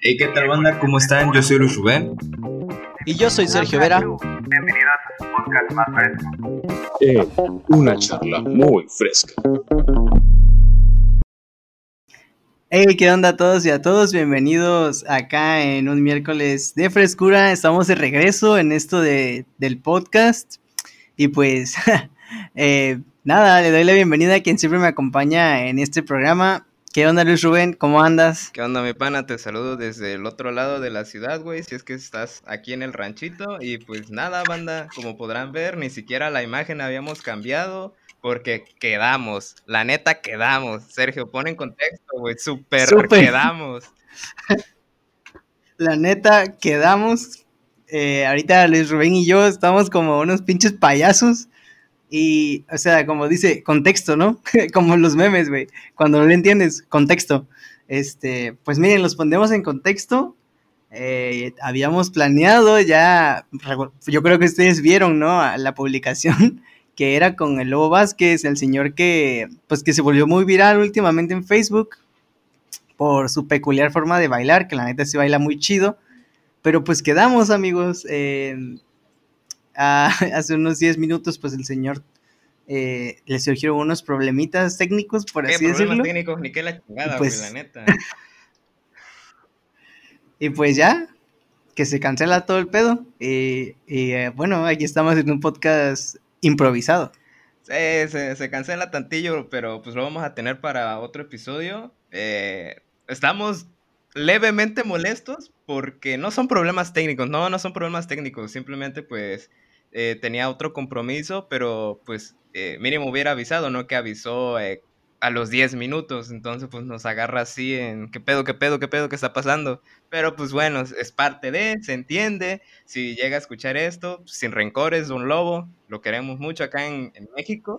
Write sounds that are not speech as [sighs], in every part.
Hey, ¿qué tal banda? ¿Cómo están? Yo soy Luis Rubén. Y yo soy Sergio Vera. Bienvenidos a su podcast más fresco. Eh, una charla muy fresca. Hey, ¿qué onda a todos y a todos? Bienvenidos acá en un miércoles de frescura. Estamos de regreso en esto de, del podcast. Y pues, [laughs] eh, nada, le doy la bienvenida a quien siempre me acompaña en este programa. ¿Qué onda, Luis Rubén? ¿Cómo andas? ¿Qué onda, mi pana? Te saludo desde el otro lado de la ciudad, güey. Si es que estás aquí en el ranchito. Y pues nada, banda, como podrán ver, ni siquiera la imagen habíamos cambiado. Porque quedamos, la neta quedamos. Sergio, pon en contexto, güey. Súper Súper. quedamos. [laughs] La neta, quedamos. eh, ahorita Luis Rubén y yo estamos como unos pinches payasos. Y, o sea, como dice, contexto, ¿no? [laughs] como los memes, güey. Cuando no le entiendes, contexto. Este, pues miren, los ponemos en contexto. Eh, habíamos planeado ya, yo creo que ustedes vieron, ¿no? La publicación [laughs] que era con el Lobo Vázquez, el señor que, pues que se volvió muy viral últimamente en Facebook por su peculiar forma de bailar, que la neta se baila muy chido. Pero pues quedamos, amigos. Ah, [laughs] hace unos 10 minutos, pues el señor eh, le surgieron unos problemitas técnicos, por ¿Qué así problemas decirlo. técnicos? Ni qué la chingada, Y pues- güey, la neta. [laughs] Y pues ya, que se cancela todo el pedo. Y, y, eh, bueno, aquí estamos en un podcast improvisado. Sí, se, se cancela tantillo, pero pues lo vamos a tener para otro episodio. Eh, estamos levemente molestos porque no son problemas técnicos, no, no son problemas técnicos, simplemente pues eh, tenía otro compromiso, pero pues eh, mínimo hubiera avisado, ¿no? Que avisó eh, a los 10 minutos, entonces pues nos agarra así en qué pedo, qué pedo, qué pedo, qué está pasando. Pero pues bueno, es- parte de, se entiende. Si llega a escuchar esto, sin rencores, Don Lobo, lo queremos mucho acá en, en México.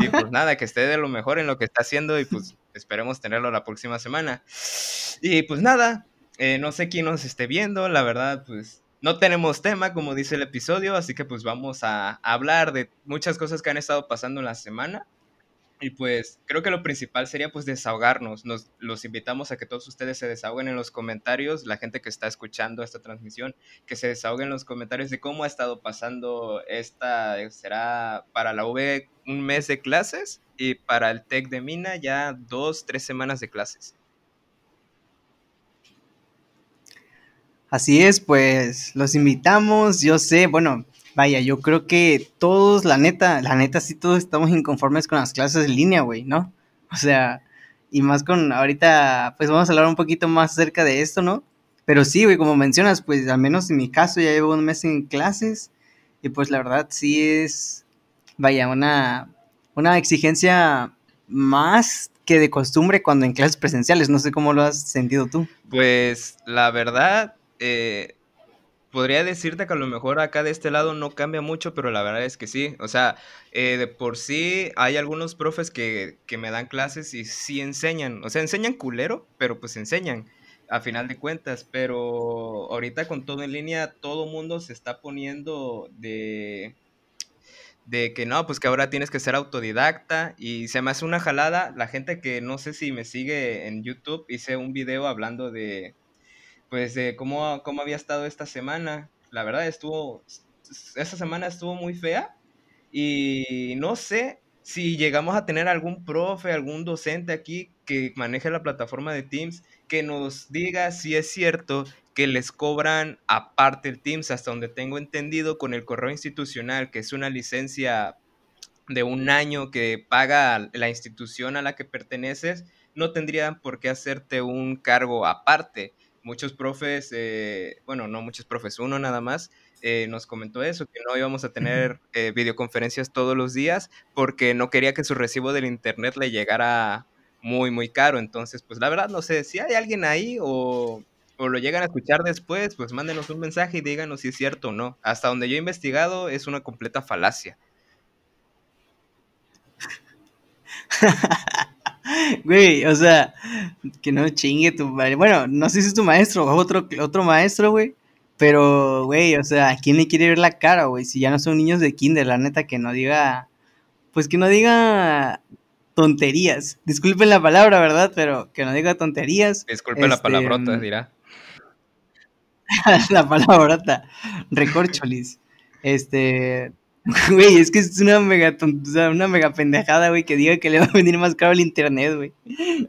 Y pues nada, que esté de lo mejor en lo que está haciendo y pues esperemos tenerlo la próxima semana. Y pues nada, eh, no sé quién nos esté viendo, la verdad pues no tenemos tema como dice el episodio, así que pues vamos a hablar de muchas cosas que han estado pasando en la semana. Y pues creo que lo principal sería pues desahogarnos. Nos los invitamos a que todos ustedes se desahoguen en los comentarios, la gente que está escuchando esta transmisión, que se desahoguen en los comentarios de cómo ha estado pasando esta, eh, será para la V un mes de clases y para el TEC de Mina ya dos, tres semanas de clases. Así es, pues los invitamos. Yo sé, bueno, vaya, yo creo que todos, la neta, la neta, sí, todos estamos inconformes con las clases en línea, güey, ¿no? [laughs] O sea, y más con ahorita, pues vamos a hablar un poquito más acerca de esto, ¿no? Pero sí, güey, como mencionas, pues al menos en mi caso ya llevo un mes en clases y pues la verdad sí es, vaya, una, una exigencia más que de costumbre cuando en clases presenciales. No sé cómo lo has sentido tú. Pues la verdad, eh, podría decirte que a lo mejor acá de este lado no cambia mucho, pero la verdad es que sí. O sea, eh, de por sí hay algunos profes que, que me dan clases y sí enseñan. O sea, enseñan culero, pero pues enseñan a final de cuentas. Pero ahorita con todo en línea, todo mundo se está poniendo de de que no, pues que ahora tienes que ser autodidacta y se me hace una jalada. La gente que no sé si me sigue en YouTube, hice un video hablando de, pues, de cómo, cómo había estado esta semana. La verdad estuvo, esta semana estuvo muy fea y no sé si llegamos a tener algún profe, algún docente aquí que maneje la plataforma de Teams que nos diga si es cierto que les cobran aparte el Teams, hasta donde tengo entendido, con el correo institucional, que es una licencia de un año que paga la institución a la que perteneces, no tendrían por qué hacerte un cargo aparte. Muchos profes, eh, bueno, no muchos profes, uno nada más, eh, nos comentó eso, que no íbamos a tener eh, videoconferencias todos los días porque no quería que su recibo del internet le llegara muy, muy caro. Entonces, pues la verdad no sé si hay alguien ahí o, o lo llegan a escuchar después, pues mándenos un mensaje y díganos si es cierto o no. Hasta donde yo he investigado es una completa falacia. [laughs] Güey, o sea, que no chingue tu madre. Bueno, no sé si es tu maestro o otro, otro maestro, güey. Pero, güey, o sea, ¿a quién le quiere ver la cara, güey? Si ya no son niños de kinder, la neta, que no diga... Pues que no diga tonterías. Disculpen la palabra, ¿verdad? Pero que no diga tonterías. Disculpe la Este, palabrota, dirá. [laughs] la palabrota, recorcholis. Este, [laughs] güey, es que es una mega, ton- o sea, una mega pendejada, güey, que diga que le va a venir más caro el internet, güey.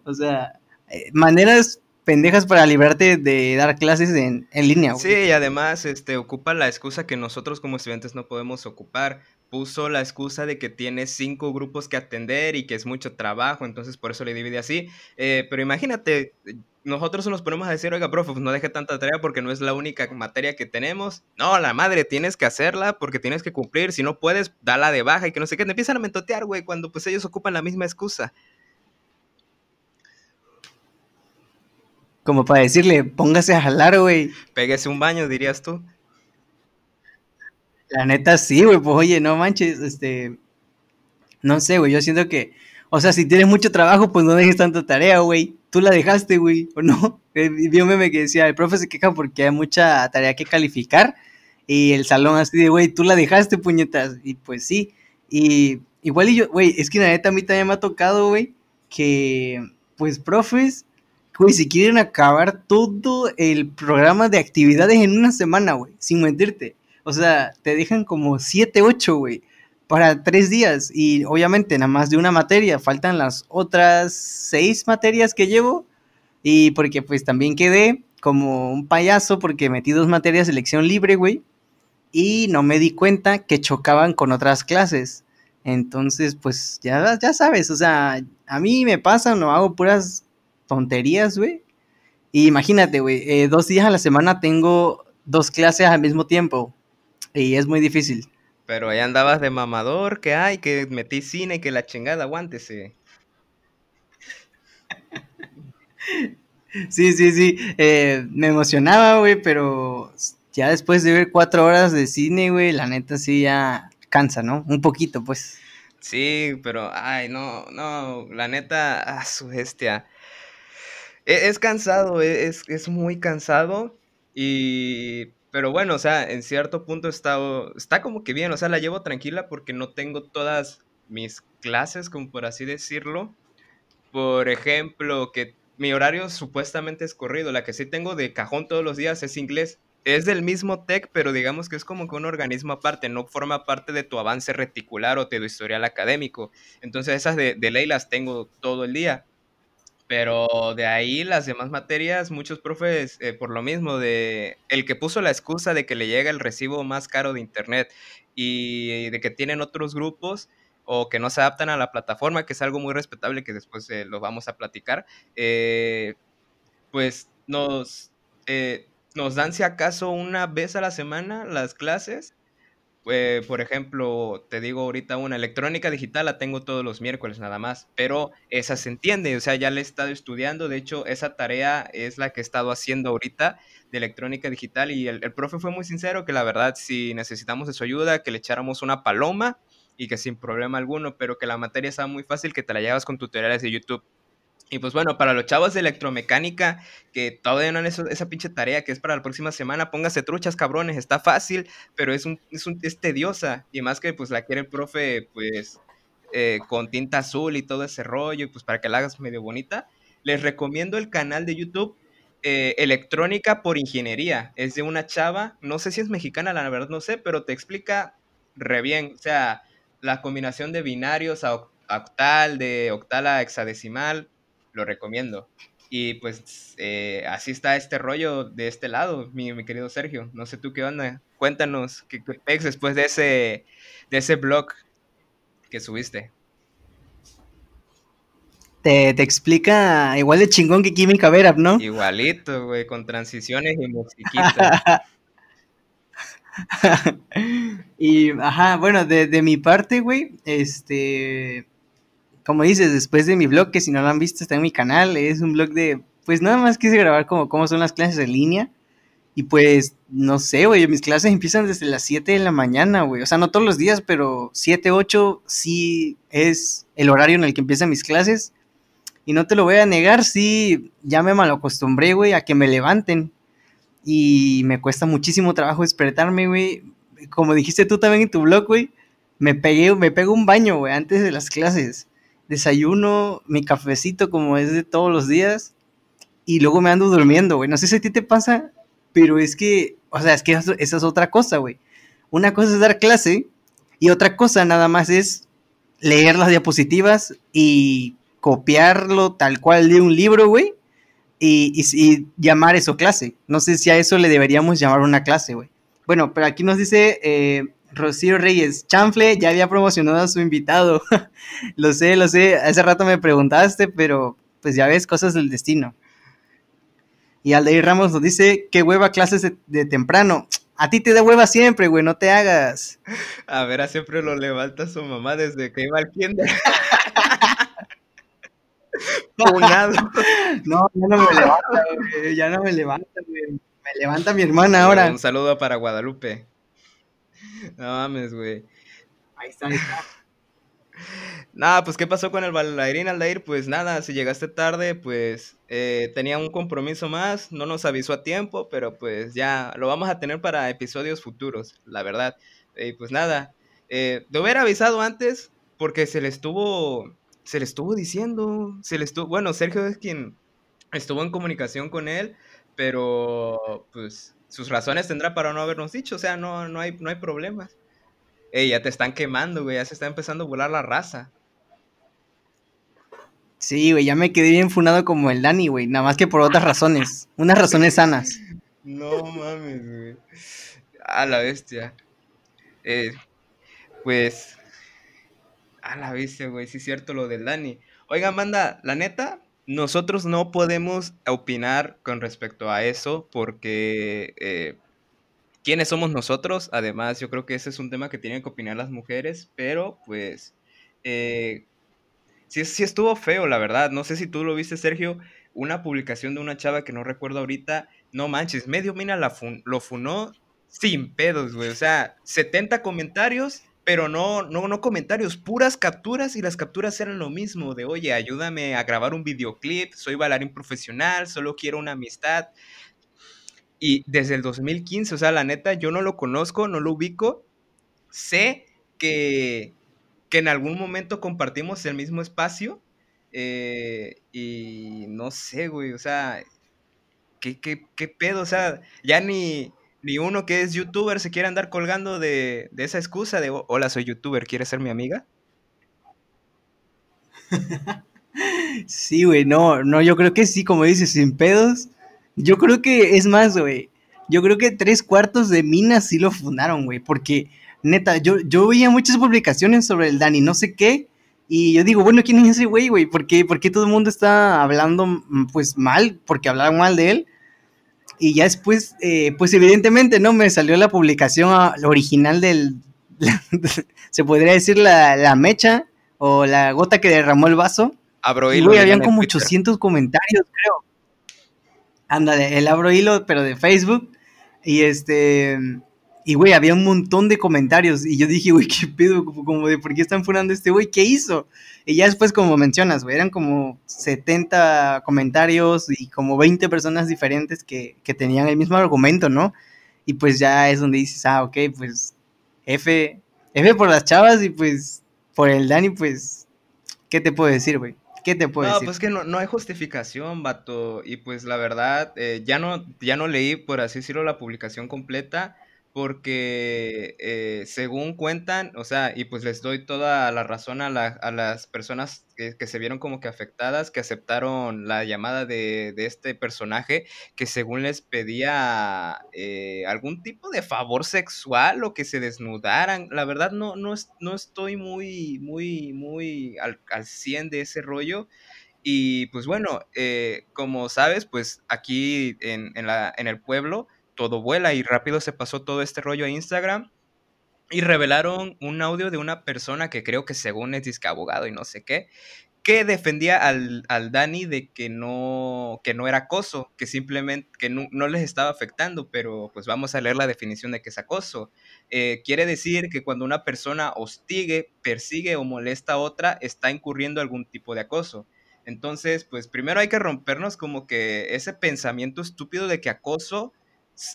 O sea, eh, maneras pendejas para librarte de dar clases en, en línea, Sí, güey. y además este, ocupa la excusa que nosotros como estudiantes no podemos ocupar. Puso la excusa de que tiene cinco grupos que atender y que es mucho trabajo, entonces por eso le divide así. Eh, pero imagínate, eh, nosotros nos ponemos a decir, oiga, profe, pues no deje tanta tarea porque no es la única materia que tenemos. No, la madre, tienes que hacerla porque tienes que cumplir. Si no puedes, dala de baja y que no sé qué. Te empiezan a mentotear, güey, cuando pues ellos ocupan la misma excusa. Como para decirle, póngase a jalar, güey. Péguese un baño, dirías tú. La neta sí, güey, pues oye, no manches, este, no sé, güey, yo siento que, o sea, si tienes mucho trabajo, pues no dejes tanta tarea, güey. Tú la dejaste, güey, ¿o no? [laughs] Eh, Vi un meme que decía, el profe se queja porque hay mucha tarea que calificar y el salón así de, güey, tú la dejaste, puñetas. Y pues sí, y igual y yo, güey, es que la neta a mí también me ha tocado, güey, que, pues, profes, güey, si quieren acabar todo el programa de actividades en una semana, güey, sin mentirte. O sea, te dejan como 7, 8, güey, para tres días. Y obviamente nada más de una materia. Faltan las otras seis materias que llevo. Y porque pues también quedé como un payaso porque metí dos materias de elección libre, güey. Y no me di cuenta que chocaban con otras clases. Entonces, pues ya, ya sabes, o sea, a mí me pasa, no hago puras tonterías, güey. Y imagínate, güey, eh, dos días a la semana tengo dos clases al mismo tiempo. Y es muy difícil. Pero ahí andabas de mamador, que hay, que metí cine, que la chingada, aguántese. Sí, sí, sí. eh, me emocionaba, güey, pero ya después de ver cuatro horas de cine, güey, la neta sí ya cansa, ¿no? Un poquito, pues. Sí, pero, ay, no, no, la neta, ah, su bestia. E- Es, cansado, e- es, es muy cansado y, pero bueno, o sea, en cierto punto está, está como que bien, o sea, la llevo tranquila porque no tengo todas mis clases, como por así decirlo. Por ejemplo, que mi horario supuestamente es corrido, la que sí tengo de cajón todos los días es inglés. Es del mismo TEC, pero digamos que es como que un organismo aparte, no forma parte de tu avance reticular o de tu historial académico. Entonces esas de, de ley las tengo todo el día. Pero de ahí las demás materias, muchos profes, eh, por lo mismo, de el que puso la excusa de que le llega el recibo más caro de internet y de que tienen otros grupos o que no se adaptan a la plataforma, que es algo muy respetable que después eh, lo vamos a platicar, eh, pues nos, eh, nos dan si acaso una vez a la semana las clases. Eh, por ejemplo, te digo ahorita una electrónica digital la tengo todos los miércoles nada más, pero esa se entiende, o sea, ya la he estado estudiando, de hecho, esa tarea es la que he estado haciendo ahorita de electrónica digital y el, profe fue muy sincero que la verdad si necesitamos de su ayuda, que le echáramos una paloma y que sin problema alguno, pero que la materia estaba muy fácil, que te la llevas con tutoriales de YouTube. Y pues bueno, para los chavos de electromecánica que todavía no han hecho esa pinche tarea que es para la próxima semana, póngase truchas, cabrones, está fácil, pero es, un, es, un, es tediosa. Y más que pues la quiere el profe, pues eh, con tinta azul y todo ese rollo, y pues para que la hagas medio bonita. Les recomiendo el canal de YouTube eh, Electrónica por Ingeniería. Es de una chava, no sé si es mexicana, la verdad no sé, pero te explica re bien. O sea, la combinación de binarios a octal, de octal a hexadecimal, lo recomiendo. Y pues eh, así está este rollo de este lado, mi, mi, querido Sergio. No sé tú qué onda. Cuéntanos qué, qué pex después de ese, de ese blog que subiste. Te, te, explica igual de chingón que Química Verap, ¿no? Igualito, güey, con transiciones y musiquita. [laughs] y, ajá, bueno, de, de mi parte, güey, este, como dices, después de mi blog, que si no lo han visto está en mi canal, es un blog de, pues nada más quise grabar como cómo son las clases en línea. Y pues, no sé, güey, mis clases empiezan desde las 7 de la mañana, güey. O sea, no todos los días, pero 7, 8 sí es el horario en el que empiezan mis clases. Y no te lo voy a negar, sí, ya me malacostumbré, güey, a que me levanten. Y me cuesta muchísimo trabajo despertarme, güey. Como dijiste tú también en tu blog, güey, me pegué, me pego un baño, güey, antes de las clases desayuno, mi cafecito como es de todos los días y luego me ando durmiendo, güey. No sé si a ti te pasa, pero es que, o sea, es que eso- esa es otra cosa, güey. Una cosa es dar clase y otra cosa nada más es leer las diapositivas y copiarlo tal cual de un libro, güey, y, y- y llamar eso clase. No sé si a eso le deberíamos llamar una clase, güey. Bueno, pero aquí nos dice eh, Rocío Reyes, Chanfle ya había promocionado a su invitado. [laughs] lo sé, lo sé, hace rato me preguntaste, pero pues ya ves, cosas del destino. Y Aldair Ramos nos dice, qué hueva clases de, de temprano. A ti te da hueva siempre, güey, no te hagas. A ver, a siempre lo levanta su mamá desde que iba al kinder. [laughs] No, ya no me levanta, güey, ya no me levanta, güey. Me levanta mi hermana ahora. Un saludo para Guadalupe. [laughs] No mames, güey. Ahí está, ahí está. [laughs] Nada, pues ¿qué pasó con el bailarín Aldair? Pues nada, si llegaste tarde, pues eh, tenía un compromiso más, no nos avisó a tiempo, pero pues ya lo vamos a tener para episodios futuros, la verdad. Y pues nada, eh, de haber avisado antes, porque se le estuvo, se le estuvo diciendo, se le estuvo, bueno, Sergio es quien estuvo en comunicación con él, pero pues sus razones tendrá para no habernos dicho, o sea, no, no hay, no hay problemas. Ey, ya te están quemando, güey, ya se está empezando a volar la raza. Sí, güey, ya me quedé bien funado como el Dani, güey. Nada más que por otras razones. Unas razones sanas. No mames, güey. A la bestia. Eh, pues. A la bestia, güey. Sí es cierto lo del Dani. Oiga, manda, la neta, nosotros no podemos opinar con respecto a eso porque. eh, ¿Quiénes somos nosotros? Además, yo creo que ese es un tema que tienen que opinar las mujeres, pero pues. eh, sí, sí estuvo feo, la verdad. No sé si tú lo viste, Sergio. Una publicación de una chava que no recuerdo ahorita. No manches, medio mina la fun- lo funó sin pedos, güey. O sea, 70 comentarios, pero no, no, no comentarios, puras capturas y las capturas eran lo mismo, de oye, ayúdame a grabar un videoclip, soy bailarín profesional, solo quiero una amistad. Y desde el 2015, o sea, la neta, yo no lo conozco, no lo ubico. Sé que, que en algún momento compartimos el mismo espacio. eh, y no sé, güey, o sea, ¿qué, qué, qué pedo? O sea, ya ni, ni uno que es youtuber se quiere andar colgando de, de esa excusa de, hola, soy youtuber, ¿quieres ser mi amiga? Sí, güey, no, no, yo creo que sí, como dices, sin pedos. Yo creo que es más, güey. Yo creo que tres cuartos de minas sí lo fundaron, güey. Porque, neta, yo, yo veía muchas publicaciones sobre el Dani, no sé qué. Y yo digo, bueno, ¿quién es ese güey, güey? ¿Por qué, por todo el mundo está hablando, mm, pues, mal? Porque hablaban mal de él. Y ya después, eh, pues, evidentemente, ¿no? Me salió la publicación ah, la original del... [laughs] se podría decir la, la mecha o la gota que derramó el vaso. Abro Y, hilo, güey, dirían habían como Twitter. 800 comentarios, creo. Ándale, el abro hilo, pero de Facebook. Y este. Y, güey, había un montón de comentarios. Y yo dije, güey, [laughs] ¿qué pedo? Como, como de por qué están funando este güey, ¿qué hizo? Y ya después, como mencionas, güey, eran como 70 comentarios y como 20 personas diferentes que, que tenían el mismo argumento, ¿no? Y pues ya es donde dices, ah, ok, pues F, F por las chavas y pues por el Dani, pues, ¿qué te puedo decir, güey? ¿Qué te puedo No, decir? pues que no, no hay justificación, vato. Y pues la verdad, eh, ya, no, ya no leí, por así decirlo, la publicación completa, porque eh, según cuentan, o sea, y pues les doy toda la razón a, la- a las personas que, se vieron como que afectadas, que aceptaron la llamada de, de este personaje, que según les pedía eh, algún tipo de favor sexual o que se desnudaran. La verdad no, no, no estoy muy, muy, muy al, al 100 de ese rollo. Y pues bueno, eh, como sabes, pues aquí en, en la, en el pueblo todo vuela y rápido se pasó todo este rollo a Instagram y revelaron un audio de una persona que creo que según es disque y no sé qué, que defendía al, al Dani de que no, que no era acoso, que simplemente que no, no les estaba afectando, pero pues vamos a leer la definición de que es acoso. Eh, quiere decir que cuando una persona hostigue, persigue o molesta a otra, está incurriendo algún tipo de acoso. Entonces, pues primero hay que rompernos como que ese pensamiento estúpido de que acoso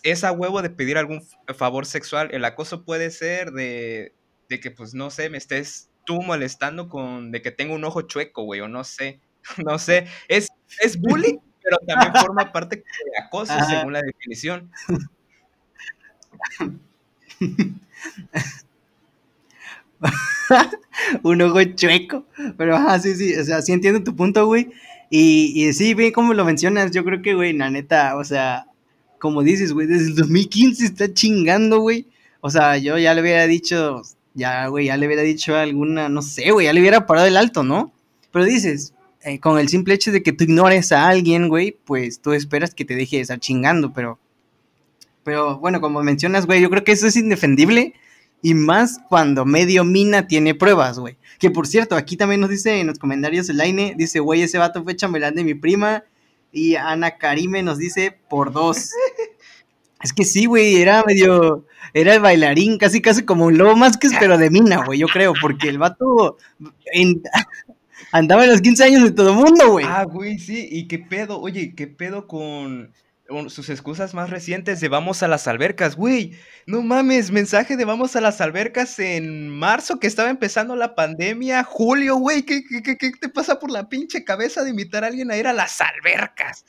es a huevo de pedir algún favor sexual. El acoso puede ser de, de que, pues, no sé, me estés tú molestando con de que tengo un ojo chueco, güey, o no sé, [laughs] no sé. ¿Es, ¿Es bullying? [laughs] pero también forma parte de acoso Ajá. según la definición. [laughs] un ojo chueco. Pero ajá, sí, sí, o sea, sí entiendo tu punto, güey. Y, y sí, bien como lo mencionas, yo creo que, güey, la neta, o sea, como dices, güey, desde el 2015 está chingando, güey. O sea, yo ya le hubiera dicho, ya, güey, ya le hubiera dicho alguna, no sé, güey, ya le hubiera parado el alto, ¿no? Pero dices, eh, con el simple hecho de que tú ignores a alguien, güey, pues tú esperas que te deje de estar chingando, pero... Pero bueno, como mencionas, güey, yo creo que eso es indefendible. Y más cuando medio mina tiene pruebas, güey. Que por cierto, aquí también nos dice en los comentarios el Aine, dice, güey, ese vato fue chambelán de mi prima. Y Ana Karime nos dice, por dos. Es que sí, güey, era medio, era el bailarín, casi casi como un lobo más que pero de mina, güey, yo creo, porque el vato [laughs] andaba en los 15 años de todo mundo, güey. Ah, güey, sí, y qué pedo, oye, qué pedo con sus excusas más recientes de vamos a las albercas, güey. No mames, mensaje de vamos a las albercas en marzo que estaba empezando la pandemia, julio, güey. ¿Qué, qué, qué- qué te pasa por la pinche cabeza de invitar a alguien a ir a las albercas?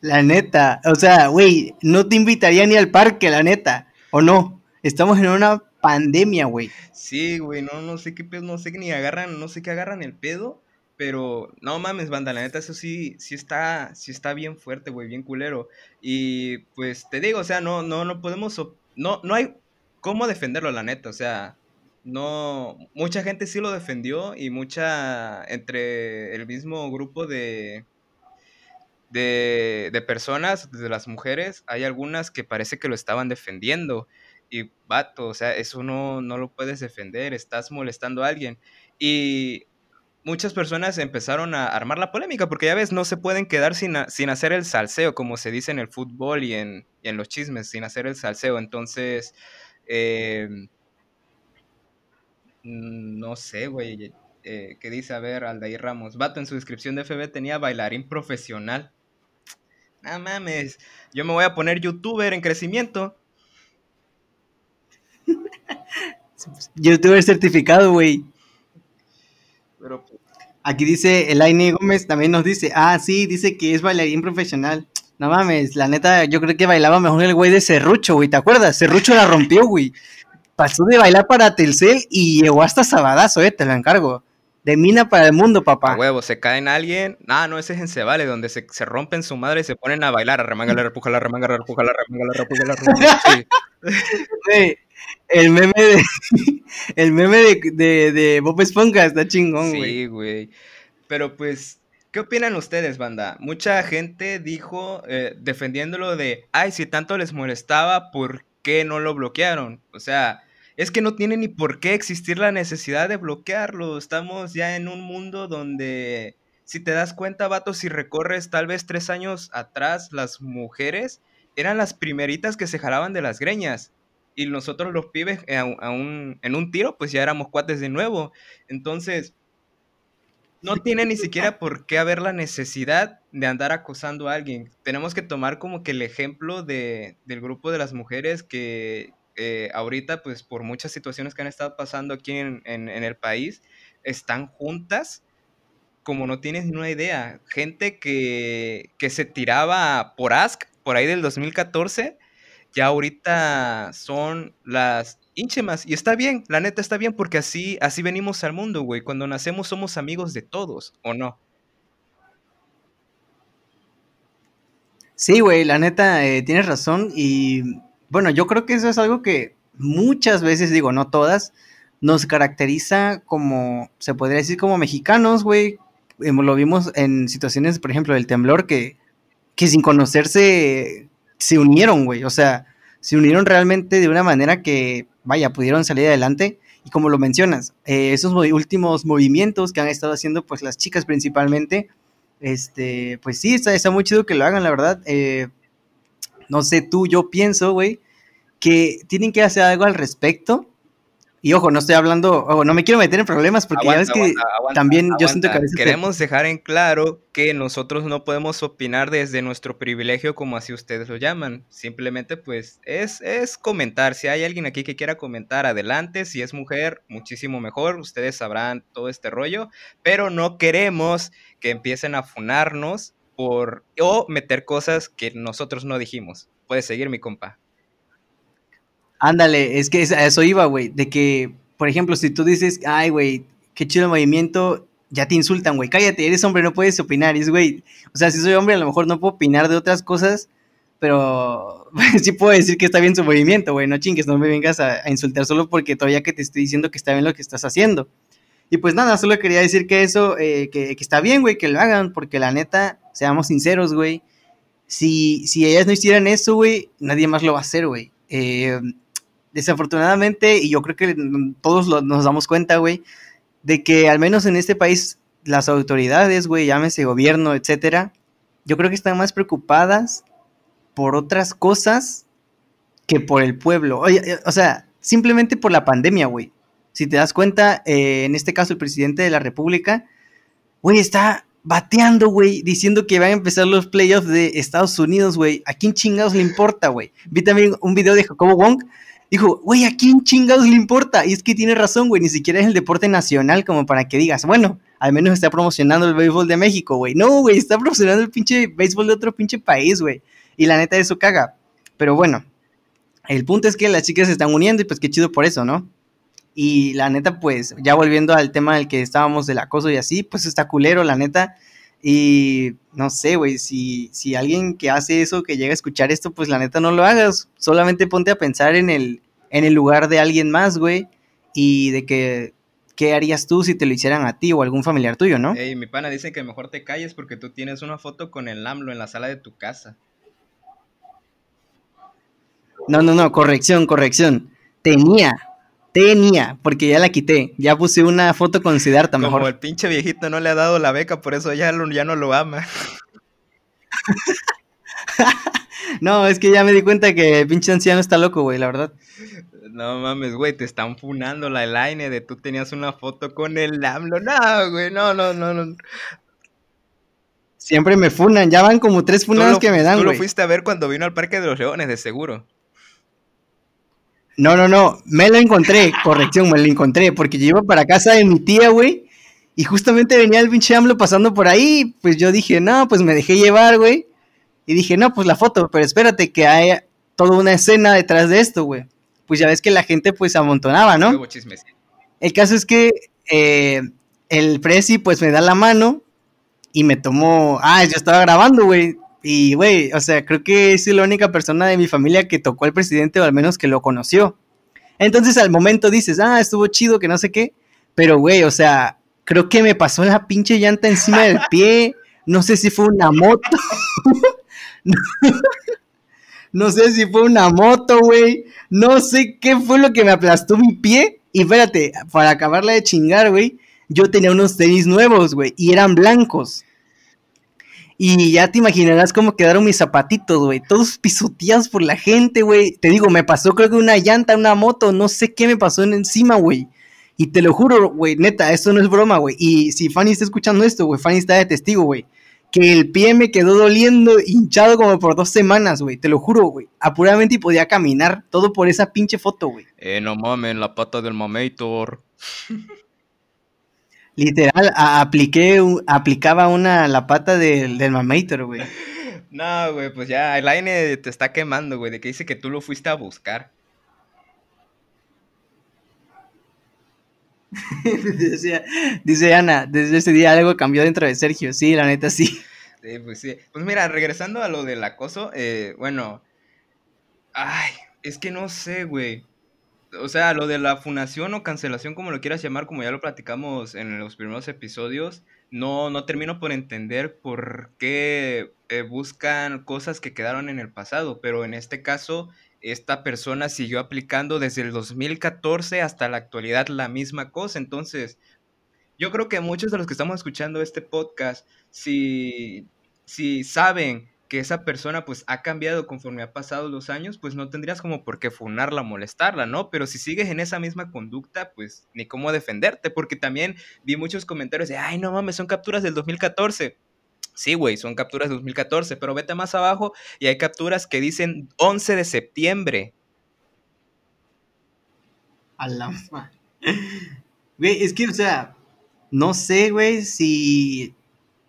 La neta, o sea, güey, no te invitaría ni al parque, la neta, ¿o no? Estamos en una pandemia, güey. Sí, güey, no, no sé qué pedo, no sé qué ni agarran, no sé qué agarran el pedo, pero no mames, banda, la neta, eso sí, sí está, sí está bien fuerte, güey, bien culero. Y pues te digo, o sea, no, no, no podemos, no, no hay cómo defenderlo, la neta, o sea, no, mucha gente sí lo defendió y mucha, entre el mismo grupo de, de, de personas, de las mujeres, hay algunas que parece que lo estaban defendiendo. Y vato, o sea, eso no, no lo puedes defender, estás molestando a alguien. Y muchas personas empezaron a armar la polémica, porque ya ves, no se pueden quedar sin, sin hacer el salseo, como se dice en el fútbol y en, y en los chismes, sin hacer el salseo. Entonces, eh, no sé, güey. eh, ¿Qué dice? A ver, Aldair Ramos. Vato, en su descripción de FB tenía bailarín profesional. No mames, yo me voy a poner youtuber en crecimiento. [laughs] Youtuber certificado, güey. Pero Aquí dice Elaine Gómez, también nos dice, ah, sí, dice que es bailarín profesional. No mames, la neta, yo creo que bailaba mejor el güey de Serrucho, güey, ¿te acuerdas? Serrucho la rompió, güey. Pasó de bailar para Telcel y llegó hasta Sabadazo, eh, te lo encargo. De mina para el mundo, A papá. huevo, se caen alguien. Ah, no, ese es en Cebale, donde se, se rompen su madre y se ponen a bailar. Arremángala, repújala, arremángala, repújala, arremángala, repújala, repújala. [laughs] Sí. Güey, el meme de [laughs] el meme de, de, de Bob Esponja está chingón, güey. Sí, güey. Pero pues, ¿qué opinan ustedes, banda? Mucha gente dijo, eh, defendiéndolo de, ay, si tanto les molestaba, ¿por qué no lo bloquearon? O sea, es que no tiene ni por qué existir la necesidad de bloquearlo. Estamos ya en un mundo donde, si te das cuenta, vato, si recorres tal vez tres años atrás, las mujeres eran las primeritas que se jalaban de las greñas. Y nosotros los pibes eh, a un- a un- en un tiro, pues ya éramos cuates de nuevo. Entonces, no tiene ni siquiera por qué haber la necesidad de andar acosando a alguien. Tenemos que tomar como que el ejemplo de, del grupo de las mujeres que eh, ahorita, pues por muchas situaciones que han estado pasando aquí en, en- el país, están juntas como no tienes ni una idea. Gente que, que se tiraba por Ask, por ahí del 2014, ya ahorita son las ínchemas. Y está bien, la neta está bien, porque así, así venimos al mundo, güey. Cuando nacemos somos amigos de todos, ¿o no? Sí, güey, la neta, eh, tienes razón. Y bueno, yo creo que eso es algo que muchas veces, digo, no todas, nos caracteriza como, se podría decir como mexicanos, güey. Em, Lo vimos en situaciones, por ejemplo, del temblor, que, que sin conocerse se unieron, güey. O sea, se unieron realmente de una manera que, vaya, pudieron salir adelante. Y como lo mencionas, eh, esos últimos movimientos que han estado haciendo, pues las chicas principalmente, este, pues sí, está, está muy chido que lo hagan, la verdad. Eh, no sé tú, yo pienso, güey, que tienen que hacer algo al respecto. Y ojo, no estoy hablando, ojo, no me quiero meter en problemas porque ya ves que Aguanta, aguanta, también yo siento que a veces... Queremos dejar en claro que nosotros no podemos opinar desde nuestro privilegio como así ustedes lo llaman. Simplemente pues es, es comentar. Si hay alguien aquí que quiera comentar, adelante. Si es mujer, muchísimo mejor. Ustedes sabrán todo este rollo. Pero no queremos que empiecen a funarnos o meter cosas que nosotros no dijimos. Puedes seguir, mi compa. Ándale, es que eso iba, güey, de que, por ejemplo, si tú dices, ay, güey, qué chido el movimiento, ya te insultan, güey, cállate, eres hombre, no puedes opinar, es, güey, o sea, si soy hombre, a lo mejor no puedo opinar de otras cosas, pero [laughs] sí puedo decir que está bien su movimiento, güey, no chingues, no me vengas a, a insultar solo porque todavía que te estoy diciendo que está bien lo que estás haciendo. Y pues nada, solo quería decir que eso, eh, que, que está bien, güey, que lo hagan, porque la neta, seamos sinceros, güey, si, si ellas no hicieran eso, güey, nadie más lo va a hacer, güey. Eh, desafortunadamente, y yo creo que todos nos damos cuenta, güey, de que al menos en este país las autoridades, güey, llámese gobierno, etcétera, yo creo que están más preocupadas por otras cosas que por el pueblo. Eh, o sea, simplemente por la pandemia, güey. Si te das cuenta, eh, en este caso el presidente de la República, güey, está bateando, güey, diciendo que van a empezar los playoffs de Estados Unidos, güey. ¿A quién chingados le importa, güey? Vi también un video de Jacobo Wong. Dijo, güey, ¿a quién chingados le importa? Y es que tiene razón, güey, ni siquiera es el deporte nacional como para que digas, bueno, al menos está promocionando el béisbol de México, güey. No, güey, está promocionando el pinche béisbol de otro pinche país, güey. Y la neta, eso caga. Pero bueno, el punto es que las chicas se están uniendo y pues qué chido por eso, ¿no? Y la neta, pues, ya volviendo al tema del que estábamos del acoso y así, pues está culero, la neta. Y no sé, güey, si, si alguien que hace eso, que llega a escuchar esto, pues la neta no lo hagas. Solamente ponte a pensar en el, en el lugar de alguien más, güey. Y de que, ¿qué harías tú si te lo hicieran a ti o algún familiar tuyo, no? Ey, mi pana dice que mejor te calles porque tú tienes una foto con el AMLO en la sala de tu casa. No, no, no, corrección, corrección. Tenía, tenía, porque ya la quité. Ya puse una foto con Siddhartha, Como mejor. el pinche viejito no le ha dado la beca, por eso ya, lo- ya no lo ama. [laughs] No, es que ya me di cuenta que el pinche anciano está loco, güey, la verdad. No mames, güey, te están funando la line de tú tenías una foto con el AMLO. No, güey, no, no, no, no. Siempre me funan, ya van como tres funadas lo- que me dan, Tú lo güey. fuiste a ver cuando vino al Parque de los Leones, de seguro. No, no, no, me lo encontré, corrección, me lo encontré, porque yo iba para casa de mi tía, güey, y justamente venía el pinche AMLO pasando por ahí, pues yo dije, no, pues me dejé llevar, güey, y dije, no, pues la foto, pero espérate que haya toda una escena detrás de esto, güey. Pues ya ves que la gente pues se amontonaba, ¿no? El caso es que eh, el Prezi pues me da la mano y me tomó, ah, yo estaba grabando, güey. Y, güey, o sea, creo que es la única persona de mi familia que tocó al presidente o al menos que lo conoció. Entonces al momento dices, ah, estuvo chido, que no sé qué. Pero, güey, o sea, creo que me pasó la pinche llanta encima del pie. No sé si fue una moto. [laughs] no sé si fue una moto, güey. No sé qué fue lo que me aplastó mi pie. Y espérate, para acabarla de chingar, güey, yo tenía unos tenis nuevos, güey, y eran blancos. Y ya te imaginarás cómo quedaron mis zapatitos, güey, todos pisoteados por la gente, güey. Te digo, me pasó creo que una llanta, una moto, no sé qué me pasó en encima, güey. Y te lo juro, güey, neta, esto no es broma, güey. Y si Fanny está escuchando esto, güey, Fanny está de testigo, güey. Que el pie me quedó doliendo, hinchado como por dos semanas, güey. Te lo juro, güey. Apuradamente y podía caminar. Todo por esa pinche foto, güey. Eh, no mames, la pata del mamator. [laughs] Literal, a- apliqué, un- aplicaba una la pata del, del mamator, güey. [laughs] No, güey, pues ya, el aire te está quemando, güey, de que dice que tú lo fuiste a buscar. [laughs] Decía- dice Ana, desde ese día algo cambió dentro de Sergio. Sí, la neta sí. Sí, pues sí. Pues mira, regresando a lo del acoso, eh, bueno. Ay, es que no sé, güey. O sea, lo de la funación o cancelación, como lo quieras llamar, como ya lo platicamos en los primeros episodios, no, no termino por entender por qué eh, buscan cosas que quedaron en el pasado. Pero en este caso, esta persona siguió aplicando desde el 2014 hasta la actualidad la misma cosa. Entonces, yo creo que muchos de los que estamos escuchando este podcast, si, si saben que esa persona pues ha cambiado conforme ha pasado los años, pues no tendrías como por qué funarla, molestarla, ¿no? Pero si sigues en esa misma conducta, pues ni cómo defenderte, porque también vi muchos comentarios de, ay, no mames, son capturas del 2014. Sí, güey, son capturas de 2014, pero vete más abajo y hay capturas que dicen 11 de septiembre. A la Güey, es que, o sea, no sé, güey, si.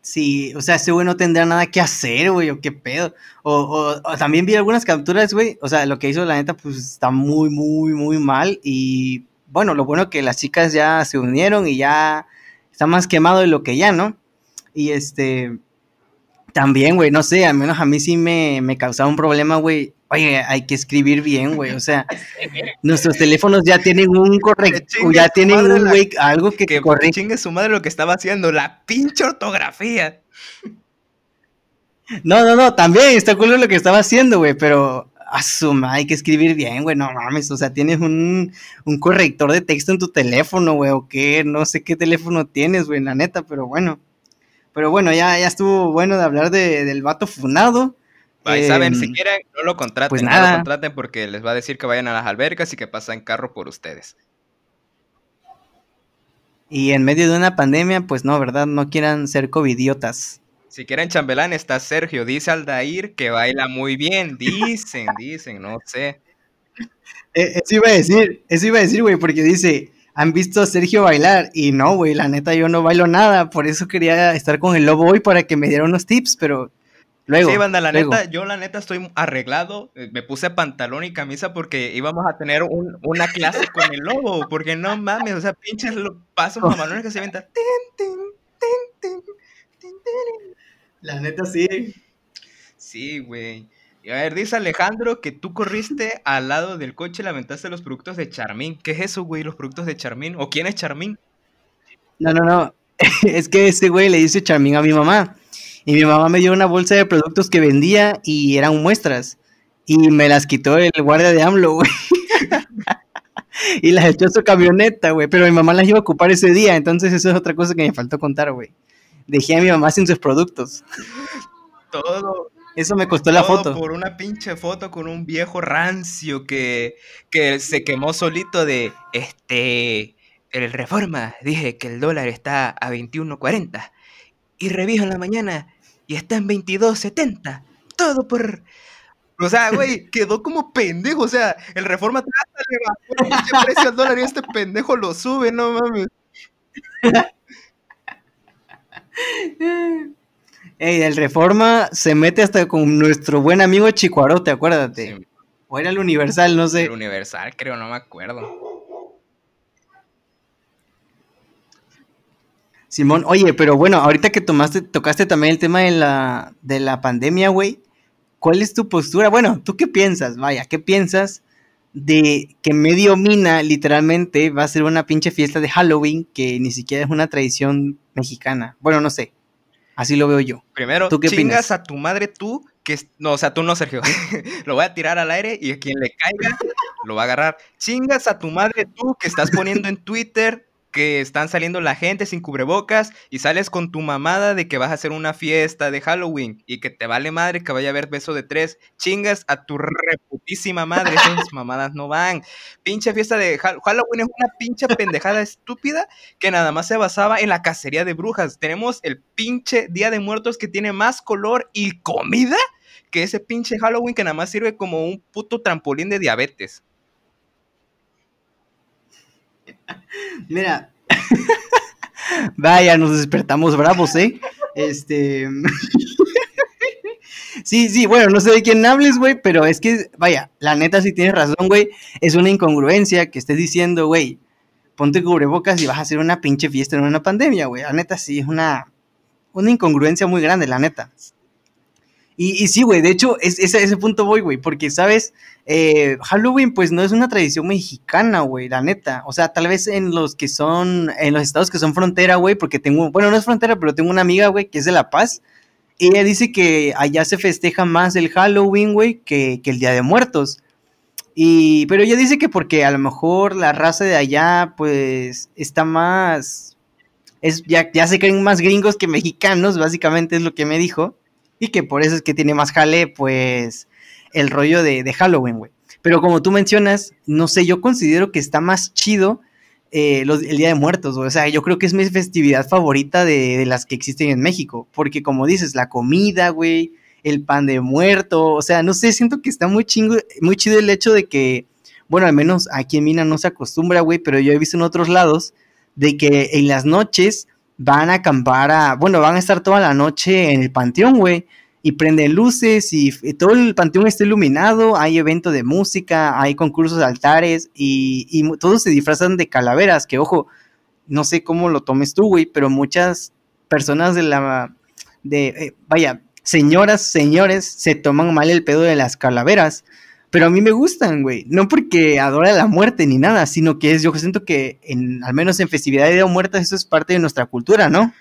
Si, o sea, ese güey no tendrá nada que hacer, güey, o qué pedo. O, o- o también vi algunas capturas, güey. O sea, lo que hizo la neta, pues está muy, muy, muy mal. Y bueno, lo bueno que las chicas ya se unieron y ya está más quemado de lo que ya, ¿no? Y este. También, güey, no sé, al menos a mí sí me, me causaba un problema, güey. Oye, hay que escribir bien, güey. O sea, [laughs] nuestros teléfonos ya tienen un correcto, ya tienen un, güey, algo que, Que chingue su madre lo que estaba haciendo, la pinche ortografía. No, no, no, también está cool lo que estaba haciendo, güey, pero asuma, hay que escribir bien, güey, no mames, o sea, tienes un, un corrector de texto en tu teléfono, güey, o qué, no sé qué teléfono tienes, güey, la neta, pero bueno. Pero bueno, ya, ya estuvo bueno de hablar de, del vato funado. Ahí saben, Em, si quieren, no lo contraten, pues no nada. lo contraten porque les va a decir que vayan a las albercas y que pasan carro por ustedes. Y en medio de una pandemia, pues no, ¿verdad? No quieran ser covidiotas. Si quieren chambelán, está Sergio. Dice Aldair que baila muy bien. Dicen, dicen, no sé. [laughs] Eh, eso iba a decir, eso iba a decir, güey, porque dice, han visto a Sergio bailar y no, güey, la neta yo no bailo nada, por eso quería estar con el lobo hoy para que me diera unos tips, pero luego. sí, banda, la luego. neta, yo la neta estoy arreglado. eh, Me puse pantalón y camisa porque íbamos a tener un- una clase con el lobo. Porque no mames, o sea, pinches lo- pasos mamalones que se inventan. Tin, tin, tin, tin, tin, tin. La neta sí. Sí, güey. A ver, dice Alejandro que tú corriste al lado del coche y lamentaste los productos de Charmín. ¿Qué es eso, güey? ¿Los productos de Charmín? ¿O quién es Charmín? No, no, no. [laughs] es que ese güey le dice Charmín a mi mamá. Y mi mamá me dio una bolsa de productos que vendía y eran muestras. Y me las quitó el guardia de AMLO, güey. [laughs] y las echó a su camioneta, güey. Pero mi mamá las iba a ocupar ese día. Entonces eso es otra cosa que me faltó contar, güey. Dejé a mi mamá sin sus productos. Todo, Eso me costó la todo foto. por una pinche foto con un viejo rancio que, que se quemó solito de, este, el Reforma, dije que el dólar está a 21.40 y reviso en la mañana y está en 22.70. Todo por... O sea, güey, [laughs] quedó como pendejo. O sea, el Reforma trata de bajar el precio al dólar y este pendejo lo sube, no mames. [laughs] Ey, el Reforma se mete hasta con nuestro buen amigo Chicuarote, acuérdate. Sí, O era el Universal, no sé. el Universal, creo, no me acuerdo. Simón, oye, pero bueno, ahorita que tomaste, tocaste también el tema de la, de la pandemia, güey. ¿Cuál es tu postura? Bueno, ¿tú qué piensas? Vaya, ¿qué piensas de que medio mina literalmente va a ser una pinche fiesta de Halloween que ni siquiera es una tradición mexicana? Bueno, no sé. Así lo veo yo. Primero, ¿Tú qué chingas opinas? a tu madre tú, que no, o sea, tú no, Sergio. [laughs] lo voy a tirar al aire y a quien le caiga lo va a agarrar. Chingas a tu madre tú, que estás poniendo en Twitter que están saliendo la gente sin cubrebocas y sales con tu mamada de que vas a hacer una fiesta de Halloween y que te vale madre que vaya a haber beso de tres. Chingas a tu reputísima madre, esas [laughs] mamadas no van. Pinche fiesta de Hall- Halloween es una pinche pendejada estúpida que nada más se basaba en la cacería de brujas. Tenemos el pinche Día de Muertos que tiene más color y comida que ese pinche Halloween que nada más sirve como un puto trampolín de diabetes. Mira. [laughs] Vaya, nos despertamos bravos, ¿eh? Este. [laughs] sí, sí, bueno, no sé de quién hables, güey, pero es que, vaya, la neta sí tienes razón, güey. Es una incongruencia que estés diciendo, güey, ponte cubrebocas y vas a hacer una pinche fiesta en una pandemia, güey. La neta sí es una, una incongruencia muy grande, la neta. Y, y sí, güey, de hecho, es, a ese punto voy, güey, porque, ¿sabes? Eh, Halloween, pues no es una tradición mexicana, güey, la neta. O sea, tal vez en los que son, en los estados que son frontera, güey, porque tengo, bueno, no es frontera, pero tengo una amiga, güey, que es de La Paz. Y ella dice que allá se festeja más el Halloween, güey, que, que el Día de Muertos. Y, pero ella dice que porque a lo mejor la raza de allá, pues, está más, es, ya, ya se creen más gringos que mexicanos, básicamente es lo que me dijo. Y que por eso es que tiene más jale, pues, el rollo de, de Halloween, güey. Pero como tú mencionas, no sé, yo considero que está más chido eh, el Día de Muertos. O sea, yo creo que es mi festividad favorita de, de las que existen en México. Porque como dices, la comida, güey, el pan de muerto, o sea, no sé, siento que está muy chingo, muy chido el hecho de que, bueno, al menos aquí en Mina no se acostumbra, güey, pero yo he visto en otros lados de que en las noches van a acampar a, bueno, van a estar toda la noche en el panteón, güey, y prenden luces y, todo el panteón está iluminado, hay evento de música, hay concursos de altares y, y todos se disfrazan de calaveras, que ojo, no sé cómo lo tomes tú, güey, pero muchas personas de la, de, eh, vaya, señoras, señores, se toman mal el pedo de las calaveras. Pero a mí me gustan, güey. No porque adora la muerte ni nada, sino que es, yo siento que en, al menos en festividad de Día Muertos, eso es parte de nuestra cultura, ¿no?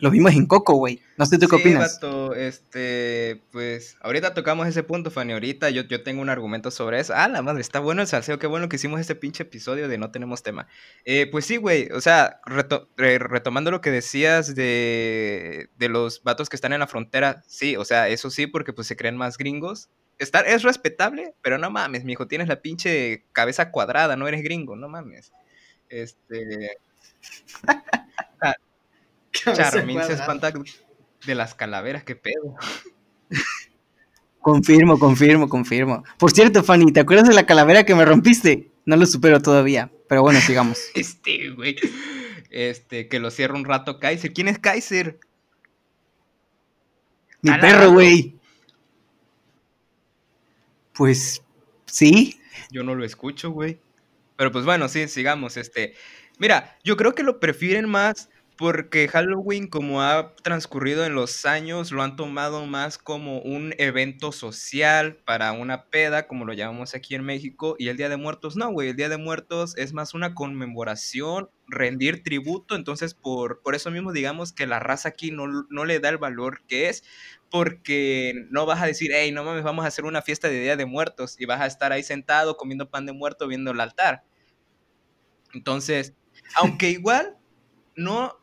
Lo vimos en Coco, güey. No sé tú qué Sí, opinas. vato, este, pues, ahorita tocamos ese punto, Fanny. Ahorita yo, yo tengo un argumento sobre eso. Ah, la madre, está bueno el salseo. Qué bueno que hicimos este pinche episodio de No Tenemos Tema. Eh, pues sí, güey. O sea, reto- re- retomando lo que decías de, de los vatos que están en la frontera. Sí, o sea, eso sí, porque pues se creen más gringos. Está, es respetable, pero no mames, mijo. Tienes la pinche cabeza cuadrada, no eres gringo, no mames. Este. [laughs] Charmín se espanta de las calaveras, qué pedo. Confirmo, confirmo, confirmo. Por cierto, Fanny, ¿te acuerdas de la calavera que me rompiste? No lo supero todavía, pero bueno, sigamos. [laughs] Este, güey. Este, que lo cierra un rato Kaiser. ¿Quién es Kaiser? Mi perro, güey. Pues, sí. Yo no lo escucho, güey. Pero pues bueno, sí, sigamos. Este, mira, yo creo que lo prefieren más porque Halloween, como ha transcurrido en los años, lo han tomado más como un evento social para una peda, como lo llamamos aquí en México, y el Día de Muertos no, güey. El Día de Muertos es más una conmemoración, rendir tributo. Entonces, por, por eso mismo, digamos que la raza aquí no, no le da el valor que es. Porque no vas a decir, hey, no mames, vamos a hacer una fiesta de Día de Muertos y vas a estar ahí sentado comiendo pan de muerto viendo el altar. Entonces, aunque igual no,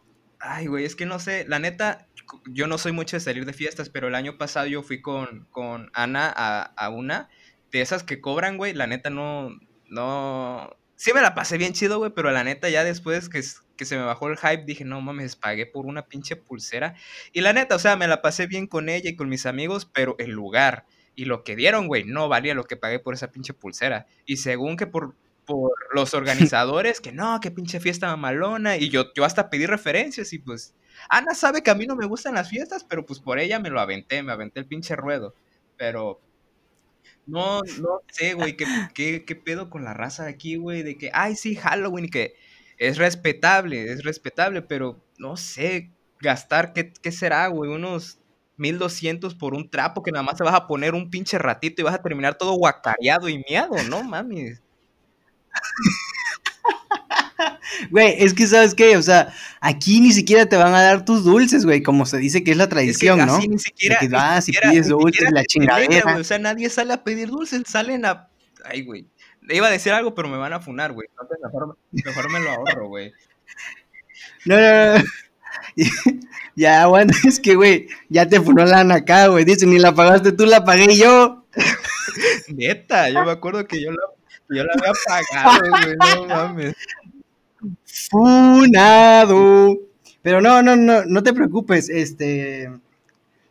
ay, güey, es que no sé, la neta, yo no soy mucho de salir de fiestas, pero el año pasado yo fui con, con Ana a, a una de esas que cobran, güey, la neta no, no, sí me la pasé bien chido, güey, pero la neta ya después que, que se me bajó el hype dije, no mames, pagué por una pinche pulsera. Y la neta, o sea, me la pasé bien con ella y con mis amigos, pero el lugar y lo que dieron, güey, no valía lo que pagué por esa pinche pulsera. Y según que por, por los organizadores, que no, que pinche fiesta mamalona, y yo, yo hasta pedí referencias y pues... Ana sabe que a mí no me gustan las fiestas, pero pues por ella me lo aventé, me aventé el pinche ruedo. Pero no, no sé, güey, ¿qué, qué, qué pedo con la raza de aquí, güey? De que, ay, sí, Halloween, que es respetable, es respetable, pero no sé, gastar, ¿qué, qué será, güey? Unos 1200 por un trapo que nada más te vas a poner un pinche ratito y vas a terminar todo guacareado y miado, ¿no, mames? [laughs] Güey, es que, ¿sabes qué? O sea, aquí ni siquiera te van a dar tus dulces, güey, como se dice que es la Es que tradición, ¿no? ni siquiera, que ni vas y siquiera- pides ni dulces, siquiera la chingadera. O sea, nadie sale a pedir dulces, salen a... Ay, güey. Iba a decir algo, pero me van a funar, güey. Mejor, mejor me lo ahorro, güey. [laughs] No, no, no. [laughs] ya, aguanta, es que, güey, ya te funó la acá, güey. Dice, ni la pagaste tú, la pagué yo. Neta, yo me acuerdo que yo la, yo la había pagado, güey, no mames. Funado. Pero no, no, no, no te preocupes, este...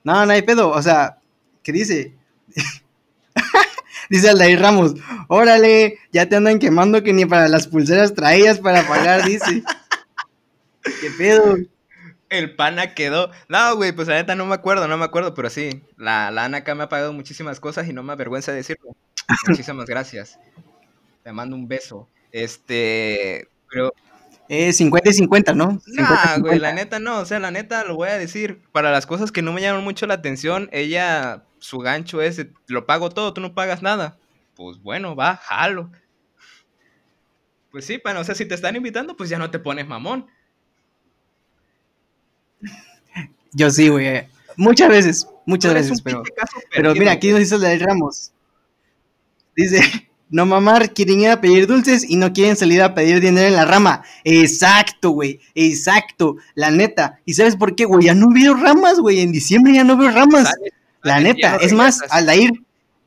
No, no hay pedo, o sea, ¿qué dice? [laughs] dice Aldair Ramos, órale, ya te andan quemando que ni para las pulseras traías para pagar, dice. [laughs] ¿Qué pedo? El pana quedó. No, güey, pues la neta no me acuerdo, no me acuerdo, pero sí. La, la Ana acá me ha pagado muchísimas cosas y no me avergüenza decirlo. [laughs] Muchísimas gracias. Te mando un beso. Este. Pero. Eh, 50 y 50, ¿no? 50 Nah, güey, 50. la neta no. O sea, la neta lo voy a decir. Para las cosas que no me llaman mucho la atención, ella, su gancho es: de, lo pago todo, tú no pagas nada. Pues bueno, va, jalo. Pues sí, pana, o sea, si te están invitando, pues ya no te pones mamón. [laughs] Yo sí, güey. Muchas veces, muchas veces, pero... Pero mira, aquí nos dice Aldair Ramos. Dice, no mamar, quieren ir a pedir dulces y no quieren salir a pedir dinero en la rama. Exacto, güey, exacto, la neta. ¿Y sabes por qué, güey? Ya no veo ramas, güey, en diciembre ya no veo ramas. La neta, no es más, al ir,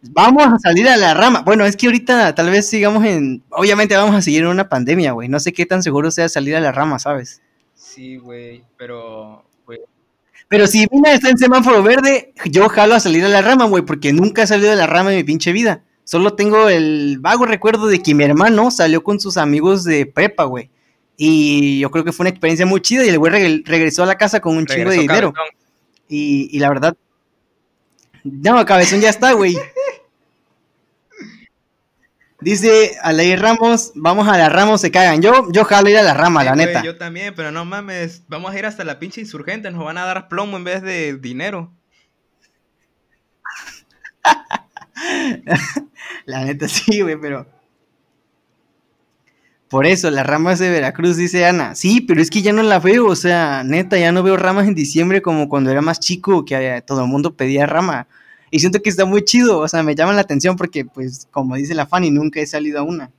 vamos a salir a la rama. Bueno, es que ahorita tal vez sigamos en, obviamente vamos a seguir en una pandemia, güey. No sé qué tan seguro sea salir a la rama, ¿sabes? Sí, güey, pero... Pero si Vina está en semáforo verde, yo jalo a salir a la rama, güey, porque nunca he salido de la rama en mi pinche vida. Solo tengo el vago recuerdo de que mi hermano salió con sus amigos de prepa, güey. Y yo creo que fue una experiencia muy chida y el güey reg- regresó a la casa con un chingo de regresó dinero. Y, y la verdad. No, cabezón ya está, güey. Dice Alay Ramos, vamos a la Ramos, se cagan. Yo, yo jalo ir a la rama, la güey, neta. Yo también, pero no mames, vamos a ir hasta la pinche insurgente, nos van a dar plomo en vez de dinero. [laughs] La neta sí, güey, pero. Por eso, las ramas de Veracruz, dice Ana. Sí, pero es que ya no la veo, o sea, neta, ya no veo ramas en diciembre como cuando era más chico, que eh, todo el mundo pedía rama. Y siento que está muy chido, o sea, me llama la atención porque, pues, como dice la Fanny, nunca he salido a una.